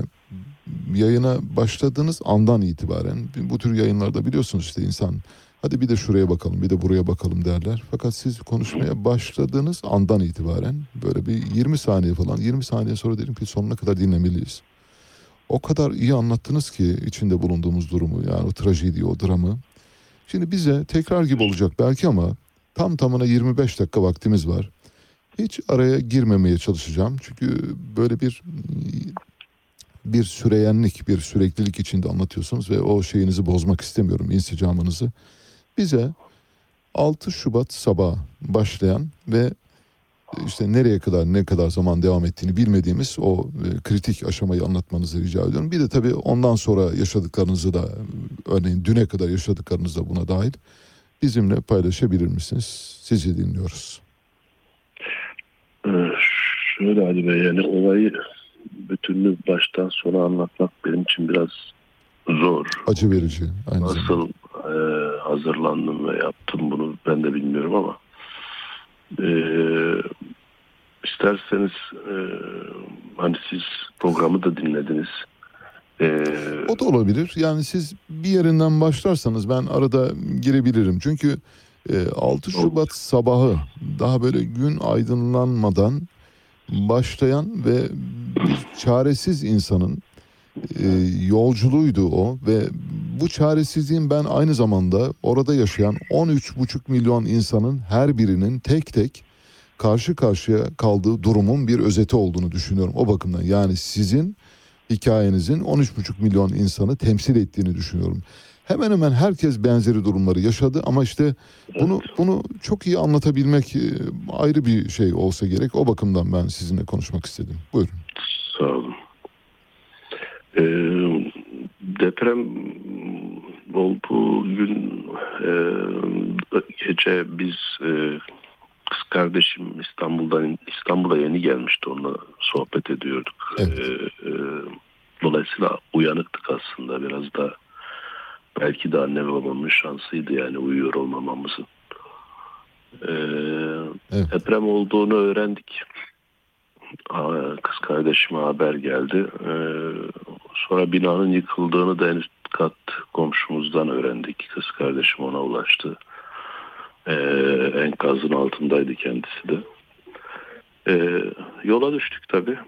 yayına başladığınız andan itibaren bu tür yayınlarda biliyorsunuz işte insan hadi bir de şuraya bakalım bir de buraya bakalım derler. Fakat siz konuşmaya başladığınız andan itibaren böyle bir 20 saniye falan 20 saniye sonra dedim ki sonuna kadar dinlemeliyiz. O kadar iyi anlattınız ki içinde bulunduğumuz durumu yani o trajedi o dramı. Şimdi bize tekrar gibi olacak belki ama tam tamına 25 dakika vaktimiz var. Hiç araya girmemeye çalışacağım. Çünkü böyle bir bir süreyenlik, bir süreklilik içinde anlatıyorsunuz ve o şeyinizi bozmak istemiyorum, insicamınızı. Bize 6 Şubat sabah başlayan ve işte nereye kadar ne kadar zaman devam ettiğini bilmediğimiz o e, kritik aşamayı anlatmanızı rica ediyorum. Bir de tabii ondan sonra yaşadıklarınızı da örneğin düne kadar yaşadıklarınızı da buna dahil bizimle paylaşabilir misiniz? Sizi dinliyoruz. Ee, şöyle Ali Bey yani olayı bütünlüğü baştan sona anlatmak benim için biraz zor. Acı verici. Aynı Nasıl zamanda. E, hazırlandım ve yaptım bunu ben de bilmiyorum ama e, isterseniz e, hani siz programı da dinlediniz. E, O da olabilir. Yani siz bir yerinden başlarsanız ben arada girebilirim. Çünkü e, 6 Şubat sabahı daha böyle gün aydınlanmadan başlayan ve bir çaresiz insanın e, yolculuğuydu o ve bu çaresizliğin ben aynı zamanda orada yaşayan 13,5 milyon insanın her birinin tek tek karşı karşıya kaldığı durumun bir özeti olduğunu düşünüyorum o bakımdan. Yani sizin hikayenizin 13,5 milyon insanı temsil ettiğini düşünüyorum. Hemen hemen herkes benzeri durumları yaşadı ama işte bunu bunu çok iyi anlatabilmek e, ayrı bir şey olsa gerek. O bakımdan ben sizinle konuşmak istedim. Buyurun. Sağ olun. Ee, deprem olduğu gün e, gece biz e, kız kardeşim İstanbul'dan İstanbul'a yeni gelmişti onunla sohbet ediyorduk. Ee, e, dolayısıyla uyanıktık aslında biraz da belki de anne babamın şansıydı yani uyuyor olmamamızın. Ee, Deprem olduğunu öğrendik. Kız kardeşime haber geldi. Ee, sonra binanın yıkıldığını da en üst kat komşumuzdan öğrendik. Kız kardeşim ona ulaştı. Ee, enkazın altındaydı kendisi de. Ee, yola düştük tabii.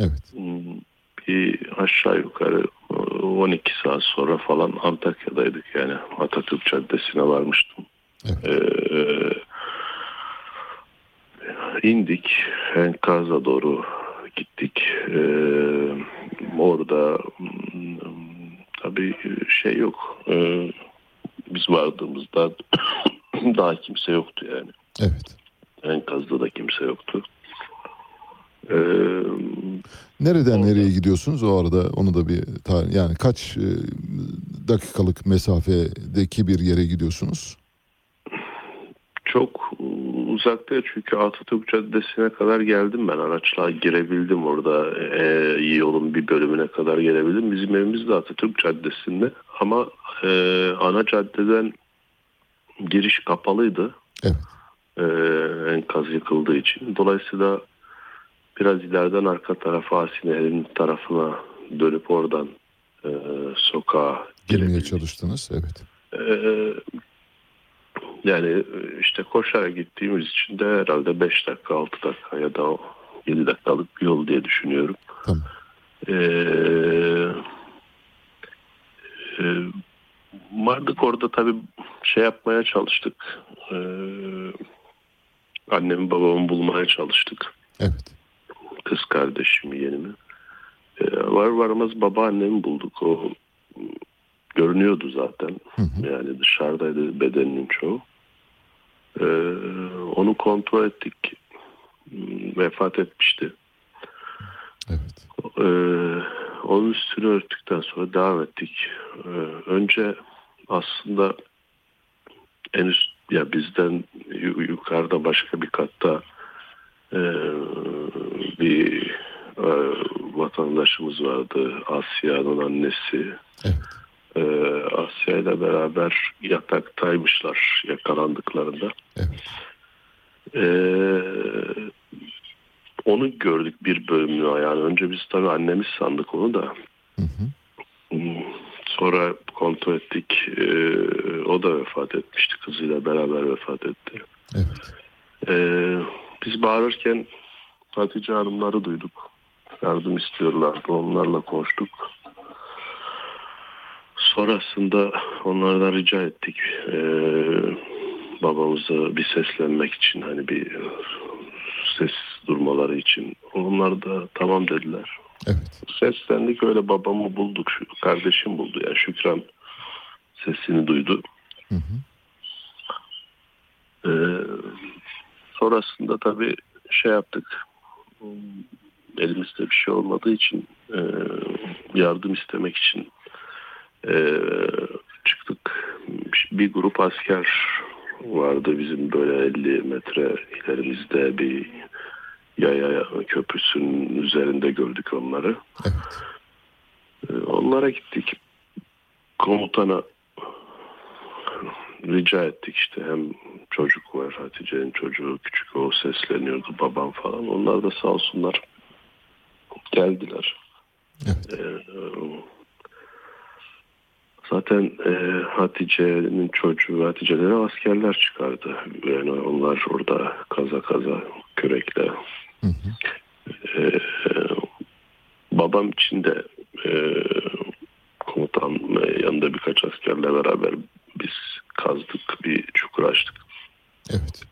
Evet. Hmm, Bir aşağı yukarı 12 saat sonra falan Antakya'daydık yani Atatürk Caddesi'ne varmıştım. Ee, indik enkaza doğru gittik. Ee, orada hmm, tabii şey yok. Ee, biz vardığımızda daha kimse yoktu yani. Evet. Enkazda da kimse yoktu. Ee, Nereden nereye gidiyorsunuz o arada onu da bir tarih yani kaç e, dakikalık mesafedeki bir yere gidiyorsunuz? Çok uzak değil çünkü Atatürk Caddesi'ne kadar geldim ben. Araçla girebildim orada. Ee, yolun bir bölümüne kadar gelebildim. Bizim evimiz de Atatürk Caddesi'nde. Ama e, ana caddeden giriş kapalıydı. Evet. Ee, enkaz yıkıldığı için. Dolayısıyla biraz ileriden arka tarafa Asine'nin tarafına dönüp oradan e, sokağa Girmeye çalıştınız evet. ee, yani işte koşarak gittiğimiz için de herhalde 5 dakika 6 dakika ya da 7 dakikalık bir yol diye düşünüyorum. Tamam. Ee, e, vardık orada tabii şey yapmaya çalıştık. Ee, annemi babamı bulmaya çalıştık. Evet. Kız kardeşimi yenimi. Ee, var varmaz babaannemi bulduk. O görünüyordu zaten. Yani dışarıdaydı bedeninin çoğu. Ee, onu kontrol ettik. Vefat etmişti. Ee, onun üstünü örttükten sonra devam ettik. Ee, önce aslında en üst ya bizden yu- yukarıda başka bir katta e, bir e, vatandaşımız vardı. Asya'nın annesi. Ee, Asya ile beraber yataktaymışlar yakalandıklarında. Ee, onu gördük bir bölümünü yani önce biz tabii annemiz sandık onu da. Hmm, Sonra kontrol ettik. Ee, o da vefat etmişti. Kızıyla beraber vefat etti. Ee, biz bağırırken Hatice Hanımları duyduk. Yardım istiyorlardı. Onlarla konuştuk. Sonrasında onlardan rica ettik. Ee, babamıza bir seslenmek için hani bir ses durmaları için. Onlar da tamam dediler. Seslendik öyle babamı bulduk. Kardeşim buldu yani Şükran sesini duydu. Ee, sonrasında tabii şey yaptık. Elimizde bir şey olmadığı için e, yardım istemek için e, çıktık. Bir grup asker vardı bizim böyle 50 metre ilerimizde bir yaya köprüsünün üzerinde gördük onları. E, onlara gittik. Komutana rica ettik işte hem çocuk var Hatice'nin çocuğu küçük o sesleniyordu babam falan onlar da sağ olsunlar geldiler. Ee, zaten e, Hatice'nin çocuğu Hatice'lere askerler çıkardı. Yani onlar orada kaza kaza kürekle. Ee, babam için de e, komutan ve yanında birkaç askerle beraber biz kazdık bir çukur açtık. Evet.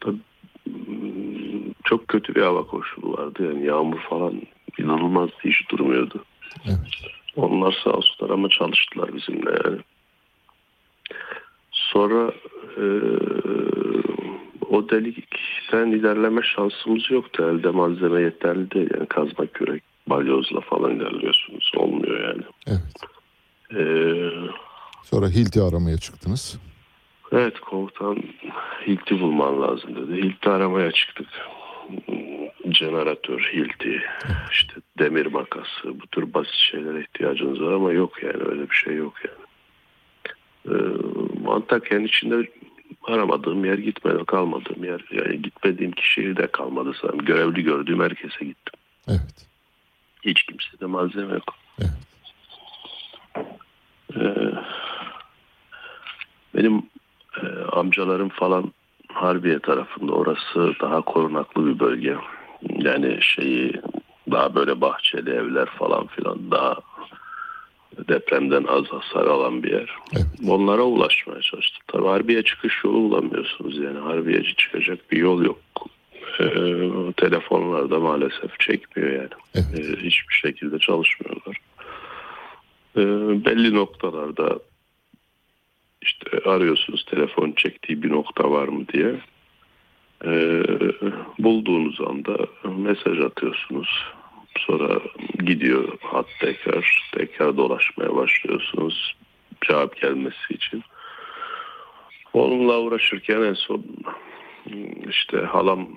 Tabii, mm, çok kötü bir hava koşulu vardı yani yağmur falan inanılmaz hiç durmuyordu. Onlar sağ olsunlar ama çalıştılar bizimle yani. Sonra e, o delikten ilerleme şansımız yoktu. Elde malzeme yeterli değil. Yani kazma kürek, balyozla falan ilerliyorsunuz. Olmuyor yani. E, Sonra Hilti aramaya çıktınız. Evet komutan Hilti bulman lazım dedi. Hilti aramaya çıktık. Jeneratör, Hilti, işte demir makası bu tür basit şeylere ihtiyacınız var ama yok yani öyle bir şey yok yani. Ee, Antakya'nın içinde aramadığım yer gitmedi kalmadığım yer yani gitmediğim kişiye de kalmadı sanırım. Görevli gördüğüm herkese gittim. Evet. Hiç kimsede malzeme yok. Ee, benim Ee, amcalarım falan Harbiye tarafında orası daha korunaklı bir bölge. Yani şeyi daha böyle bahçeli evler falan filan daha depremden az hasar alan bir yer. Onlara ulaşmaya çalıştık. Tabii Harbiye çıkış yolu bulamıyorsunuz yani Harbiye'ci çıkacak bir yol yok. Ee, telefonlar da maalesef çekmiyor yani. Ee, hiçbir şekilde çalışmıyorlar. Ee, belli noktalarda işte arıyorsunuz telefon çektiği bir nokta var mı diye. Ee, bulduğunuz anda mesaj atıyorsunuz. Sonra gidiyor hat tekrar. Tekrar dolaşmaya başlıyorsunuz. Cevap gelmesi için. Onunla uğraşırken en son işte halam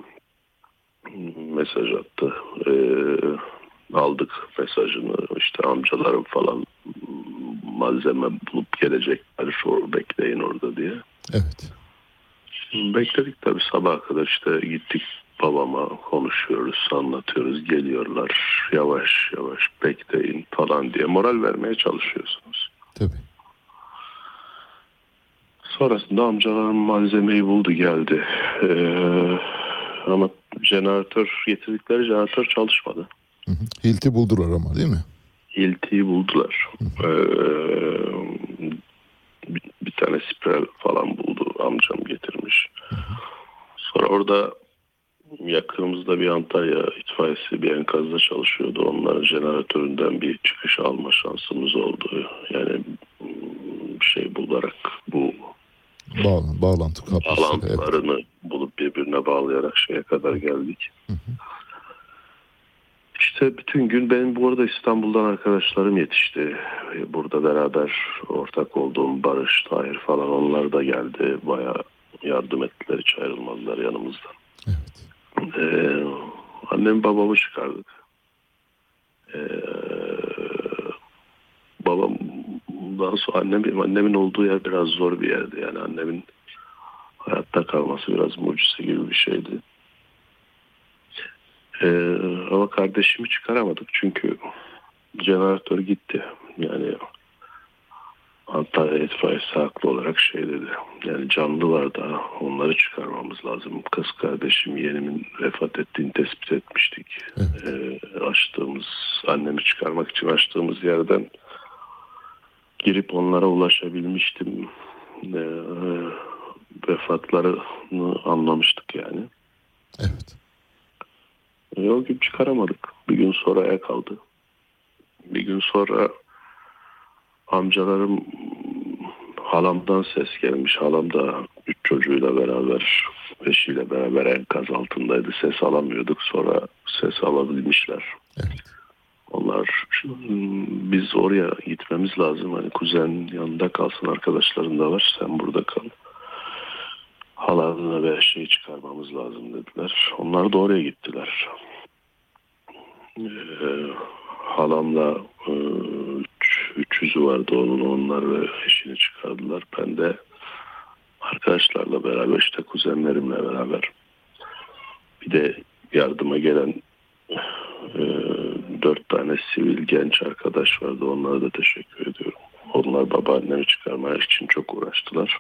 mesaj attı. Ee, aldık mesajını. İşte amcalarım falan malzeme bulup gelecekler. Bekleyin orada diye. Evet. Bekledik tabii sabaha kadar işte gittik babama konuşuyoruz, anlatıyoruz, geliyorlar yavaş yavaş bekleyin falan diye moral vermeye çalışıyorsunuz. Tabii. Sonrasında amcalarım malzemeyi buldu geldi. Ee, ama jeneratör getirdikleri jeneratör çalışmadı. Hilti buldular ama değil mi? Hilti'yi buldular. Ee, bir, bir tane spiral falan buldu amcam getirmiş. Sonra orada yakınımızda bir Antalya itfaiyesi bir enkazda çalışıyordu. Onların jeneratöründen bir çıkış alma şansımız oldu. Yani bir şey bularak bu Bağlan, bağlantı kapısı. Evet. bağlantılarını bulup birbirine bağlayarak şeye kadar geldik. İşte bütün gün benim bu arada İstanbul'dan arkadaşlarım yetişti. Burada beraber ortak olduğum Barış, Tahir falan onlar da geldi. Bayağı yardım ettiler hiç ayrılmadılar yanımızdan. Ee, annem babamı çıkardık. Ee, babamdan sonra annem, annemin olduğu yer biraz zor bir yerdi. Yani annemin hayatta kalması biraz mucize gibi bir şeydi. Ee, ama kardeşimi çıkaramadık çünkü jeneratör gitti. Yani Antalya itfaiyesi haklı olarak şey dedi. Yani canlı var da onları çıkarmamız lazım. Kız kardeşim yeğenimin vefat ettiğini tespit etmiştik. Ee, açtığımız, annemi çıkarmak için açtığımız yerden girip onlara ulaşabilmiştim. Ee, vefatlarını anlamıştık yani. Evet. E, o gün çıkaramadık. Bir gün sonraya kaldı. Bir gün sonra amcalarım halamdan ses gelmiş. Halam da üç çocuğuyla beraber eşiyle beraber enkaz altındaydı. Ses alamıyorduk. Sonra ses alabilmişler. Onlar biz oraya gitmemiz lazım. Hani kuzen yanında kalsın arkadaşların da var. Sen burada kal. Halanla ve şeyi çıkarmamız lazım dediler. Onlar da oraya gittiler. Ee, halamla e, üç, üç yüzü vardı onun onlar ve eşini çıkardılar. Ben de arkadaşlarla beraber işte kuzenlerimle beraber bir de yardıma gelen e, dört tane sivil genç arkadaş vardı. Onlara da teşekkür ediyorum. Onlar babaannemi çıkarmaya için çok uğraştılar.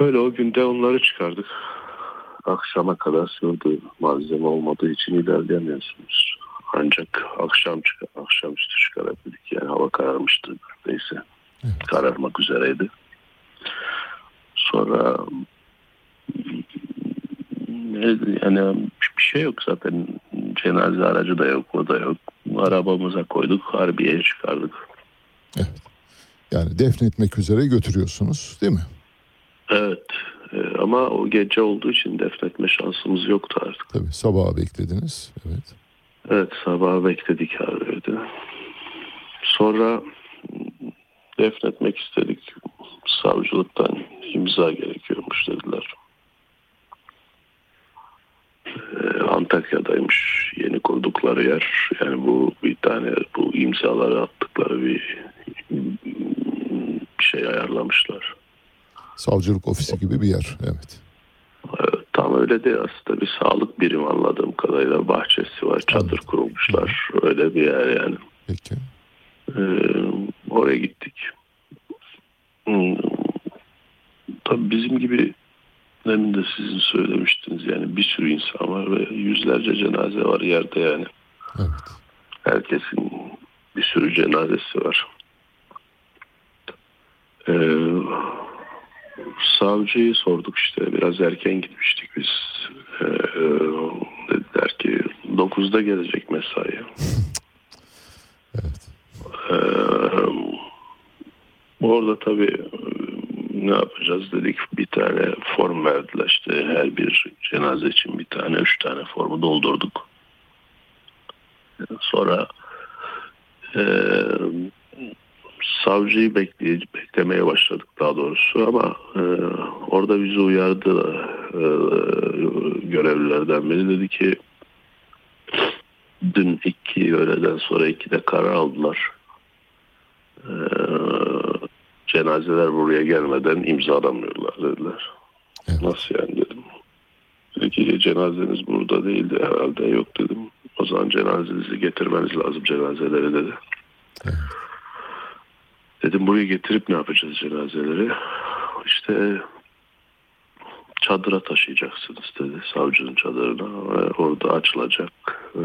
Öyle o günde onları çıkardık. Akşama kadar sürdü. Malzeme olmadığı için ilerleyemiyorsunuz. Ancak akşam çıkar, akşamüstü çıkarabildik. Yani hava kararmıştı neredeyse. Kararmak üzereydi. Sonra yani bir şey yok zaten. Cenaze aracı da yok, o da yok. Arabamıza koyduk, Harbiye'ye çıkardık. Yani defnetmek üzere götürüyorsunuz değil mi? Evet e, ama o gece olduğu için defnetme şansımız yoktu artık. Tabii sabaha beklediniz. Evet. Evet sabah bekledik Harbiye'de. Sonra defnetmek istedik. Savcılıktan imza gerekiyormuş dediler. Ee, Antakya'daymış yeni kurdukları yer. Yani bu bir tane bu imzaları attıkları bir, bir şey ayarlamışlar. Savcılık ofisi gibi bir yer. Evet. Tam öyle değil aslında bir sağlık birimi anladığım kadarıyla bahçesi var çadır kurmuşlar öyle bir yer yani. Peki. Ee, oraya gittik. Hmm, tabii bizim gibi demin de sizin söylemiştiniz yani bir sürü insan var ve yüzlerce cenaze var yerde yani. Herkesin bir sürü cenazesi var. Ee, savcıyı sorduk işte biraz erken gitmiştik biz. Ee, dediler ki 9'da gelecek mesai. Ee, orada tabii ne yapacağız dedik bir tane form verdiler işte her bir cenaze için bir tane üç tane formu doldurduk. Sonra e, savcıyı bekleye, beklemeye başladık daha doğrusu ama e, orada bizi uyardı e, görevlilerden biri dedi ki dün iki öğleden sonra ikide karar aldılar. E, cenazeler buraya gelmeden imzalamıyorlar dediler. Nasıl yani dedim. Dedi ki cenazeniz burada değildi herhalde yok dedim. O zaman cenazenizi getirmeniz lazım cenazeleri dedi. Dedim buraya getirip ne yapacağız cenazeleri? İşte çadıra taşıyacaksınız dedi savcının çadırına ve orada açılacak e,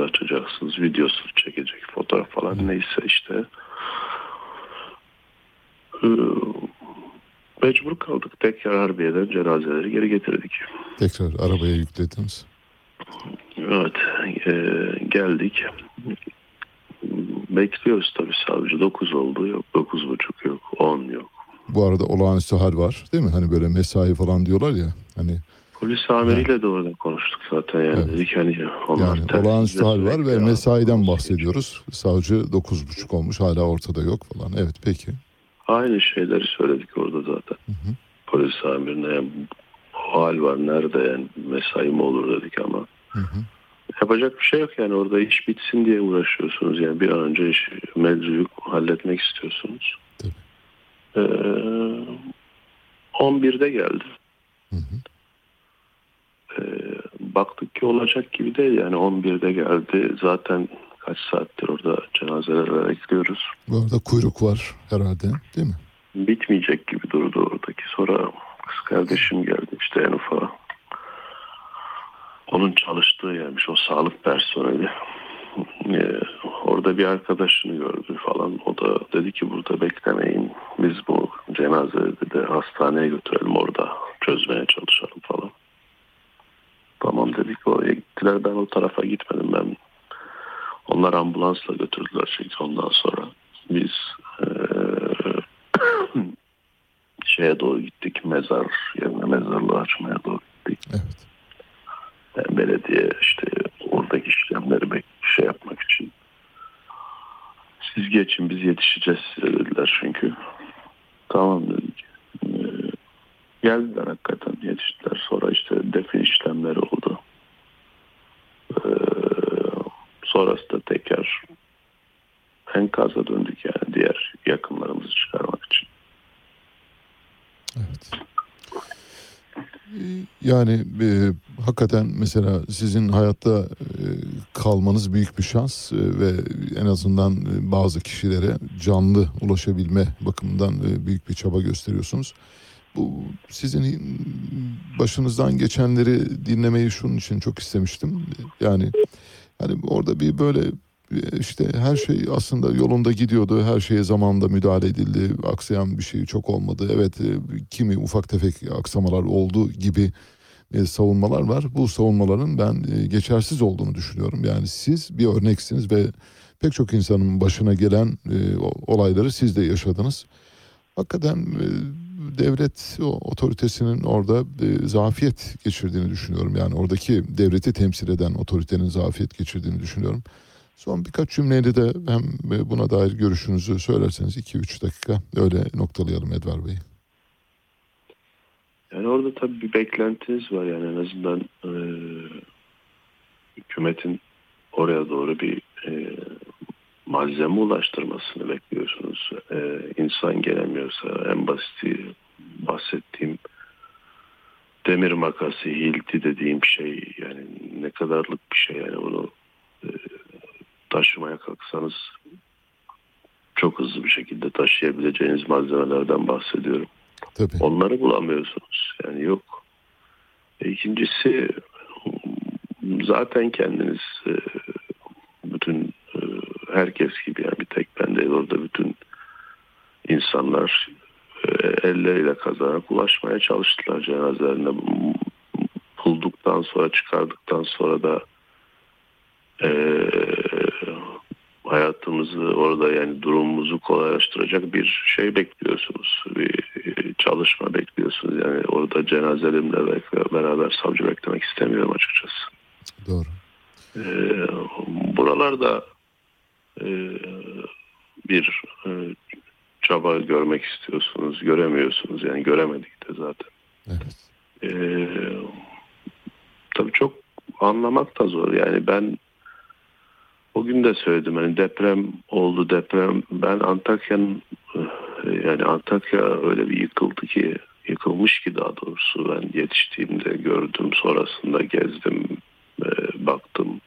açacaksınız videosunu çekecek fotoğraf falan neyse işte e, mecbur kaldık tekrar Harbiye'den cenazeleri geri getirdik. Tekrar arabaya yüklediniz. Evet e, geldik bekliyoruz tabii savcı 9 oldu yok 9.30 yok 10 yok. Bu arada olağanüstü hal var değil mi? Hani böyle mesai falan diyorlar ya. Hani Polis amiriyle de orada konuştuk zaten yani dedik hani onlar yani olağanüstü hal var ve mesaiden bahsediyoruz. Savcı 9.30 olmuş hala ortada yok falan. Evet peki. Aynı şeyleri söyledik orada zaten. Polis amirine yani o hal var nerede yani mesai mi olur dedik ama yapacak bir şey yok yani orada iş bitsin diye uğraşıyorsunuz yani bir an önce iş, mevzuyu halletmek istiyorsunuz. Ee, 11'de geldi. Ee, baktık ki olacak gibi değil yani 11'de geldi zaten kaç saattir orada cenazeler bekliyoruz. Bu arada kuyruk var herhalde değil mi? bitmeyecek gibi durdu oradaki. Sonra kız kardeşim geldi işte en ufağı. Onun çalıştığı yermiş o sağlık personeli. Ee, orada bir arkadaşını gördü falan. O da dedi ki burada beklemeyin. Biz bu cenazeleri de hastaneye götürelim orada çözmeye çalışalım falan. Tamam dedik oraya gittiler. Ben o tarafa gitmedim. Ben onlar ambulansla götürdüler çünkü ondan sonra biz eee, şeye doğru gittik mezar yerine mezarlığı açmaya doğru gittik. Yani belediye işte oradaki işlemleri şey yapmak için siz geçin biz yetişeceğiz size dediler çünkü. Tamam dedik. Ee, geldiler hakikaten yetiştiler. Sonra işte defin işlemleri oldu. Ee, sonrası da tekrar enkaza döndük yani diğer yakınlarımızı çıkarmak için. Yani e, hakikaten mesela sizin hayatta e, kalmanız büyük bir şans e, ve en azından e, bazı kişilere canlı ulaşabilme bakımından büyük bir çaba gösteriyorsunuz. Bu sizin başınızdan geçenleri dinlemeyi şunun için çok istemiştim. Yani hani orada bir böyle işte her şey aslında yolunda gidiyordu. Her şeye zamanında müdahale edildi. Aksayan bir şey çok olmadı. Evet kimi ufak tefek aksamalar oldu gibi e, savunmalar var. Bu savunmaların ben e, geçersiz olduğunu düşünüyorum. Yani siz bir örneksiniz ve pek çok insanın başına gelen e, olayları siz de yaşadınız. Hakikaten e, devlet otoritesinin orada e, zafiyet geçirdiğini düşünüyorum. Yani oradaki devleti temsil eden otoritenin zafiyet geçirdiğini düşünüyorum. Son birkaç cümleyle de hem buna dair görüşünüzü söylerseniz 2-3 dakika öyle noktalayalım Edvar Bey. Yani orada tabii bir beklentiniz var yani en azından e, hükümetin oraya doğru bir e, malzeme ulaştırmasını bekliyorsunuz. E, insan gelemiyorsa en basiti bahsettiğim demir makası, hilti dediğim şey yani ne kadarlık bir şey yani bunu e, taşımaya kalksanız çok hızlı bir şekilde taşıyabileceğiniz malzemelerden bahsediyorum. Tabii. Onları bulamıyorsunuz. Yani yok. E, İkincisi zaten kendiniz e, bütün e, herkes gibi yani bir tek ben değil orada bütün insanlar elleriyle kazarak ulaşmaya çalıştılar cenazelerine. Bulduktan sonra çıkardıktan sonra da hayatımızı orada yani durumumuzu kolaylaştıracak bir şey bekliyorsunuz. Bir e, çalışma bekliyorsunuz. Yani orada cenazelerimle be- beraber savcı beklemek istemiyorum açıkçası. Doğru. E, buralarda e, bir e, çaba görmek istiyorsunuz. Göremiyorsunuz. Yani göremedik de zaten. E, tabii çok anlamak da zor. Yani ben o gün de söyledim hani deprem oldu deprem. Ben Antakya'nın yani Antakya öyle bir yıkıldı ki yıkılmış ki daha doğrusu ben yetiştiğimde gördüm sonrasında gezdim eh, baktım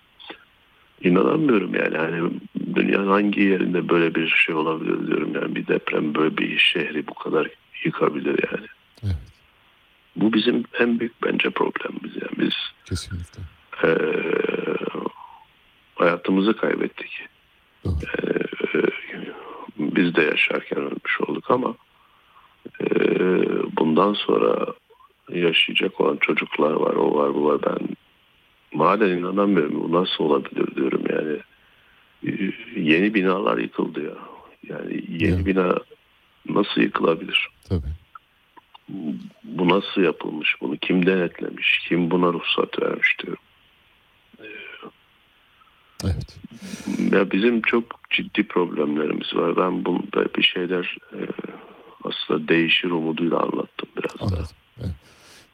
inanamıyorum yani hani dünyanın hangi yerinde böyle bir şey olabilir diyorum yani bir deprem böyle bir şehri bu kadar yıkabilir yani. Bu bizim en büyük bence problemimiz yani biz Kesinlikle. eee, hayatımızı kaybettik. Eee, biz de yaşarken ölmüş olduk ama eee, bundan sonra yaşayacak olan çocuklar var, o var, bu var. Ben malen inanamıyorum. Bu nasıl olabilir diyorum yani. Eee, Yeni binalar yıkıldı ya. Yani yeni bina nasıl yıkılabilir? Tabii. Bu nasıl yapılmış? Bunu kim denetlemiş? Kim buna ruhsat vermiş diyorum. Evet. Ya bizim çok ciddi problemlerimiz var. Ben bunda bir şeyler e, aslında değişir umuduyla anlattım biraz da.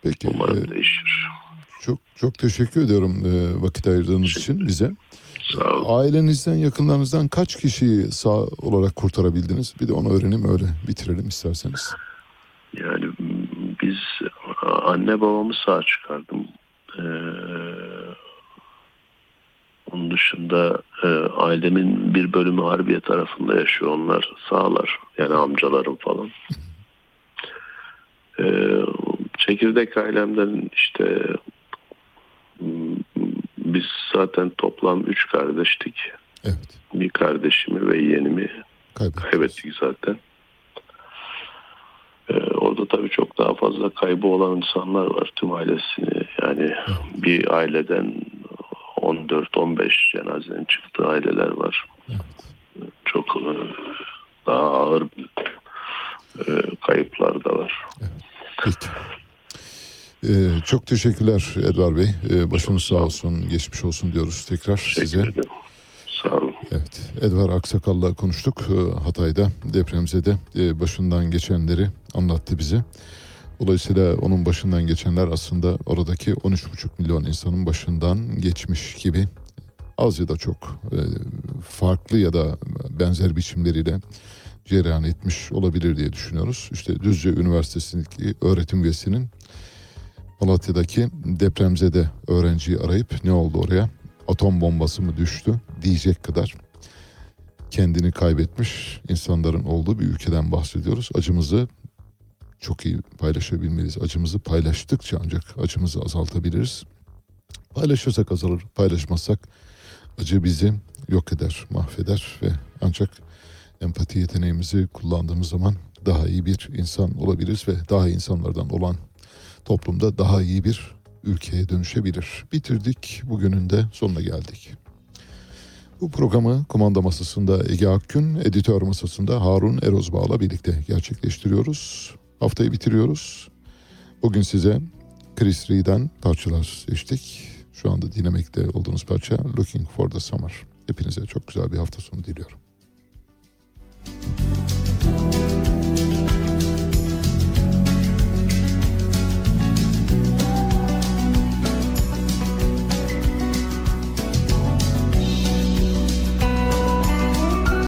Peki. Umarım e, değişir. Çok çok teşekkür ediyorum e, vakit ayırdığınız için bize. Sağ olun. Ailenizden, yakınlarınızdan kaç kişiyi sağ olarak kurtarabildiniz? Bir de onu öğrenelim öyle bitirelim isterseniz. Yani biz anne babamı sağ çıkardım. Ee, onun dışında e, ailemin bir bölümü Harbiye tarafında yaşıyor. Onlar sağlar. Yani amcalarım falan. Ee, çekirdek ailemden işte biz zaten toplam üç kardeştik. Bir kardeşimi ve yeğenimi kaybettik zaten. Ee, orada tabii çok daha fazla kaybı olan insanlar var tüm ailesini. Yani bir aileden 14-15 cenazenin çıktığı aileler var. Çok e, daha ağır e, kayıplar da var. E, çok teşekkürler Edvar Bey. E, başınız sağ olsun, geçmiş olsun diyoruz tekrar size. Sağ olun. Evet, Edvar Aksakal'la konuştuk. E, Hatay'da depremzede başından geçenleri anlattı bize. Dolayısıyla onun başından geçenler aslında oradaki 13,5 milyon insanın başından geçmiş gibi az ya da çok e, farklı ya da benzer biçimleriyle cereyan etmiş olabilir diye düşünüyoruz. İşte Düzce Üniversitesi'ndeki öğretim üyesinin Malatya'daki depremzede öğrenciyi arayıp ne oldu oraya? Atom bombası mı düştü diyecek kadar kendini kaybetmiş insanların olduğu bir ülkeden bahsediyoruz. Acımızı çok iyi paylaşabilmeliyiz. Acımızı paylaştıkça ancak acımızı azaltabiliriz. Paylaşırsak azalır, paylaşmazsak acı bizi yok eder, mahveder ve ancak empati yeteneğimizi kullandığımız zaman daha iyi bir insan olabiliriz ve daha iyi insanlardan olan toplumda daha iyi bir ülkeye dönüşebilir. Bitirdik. Bugünün de sonuna geldik. Bu programı komanda masasında Ege Akgün, editör masasında Harun Erozbağ'la birlikte gerçekleştiriyoruz. Haftayı bitiriyoruz. Bugün size Chris Ree'den parçalar seçtik. Şu anda dinlemekte olduğunuz parça Looking for the Summer. Hepinize çok güzel bir hafta sonu diliyorum. Müzik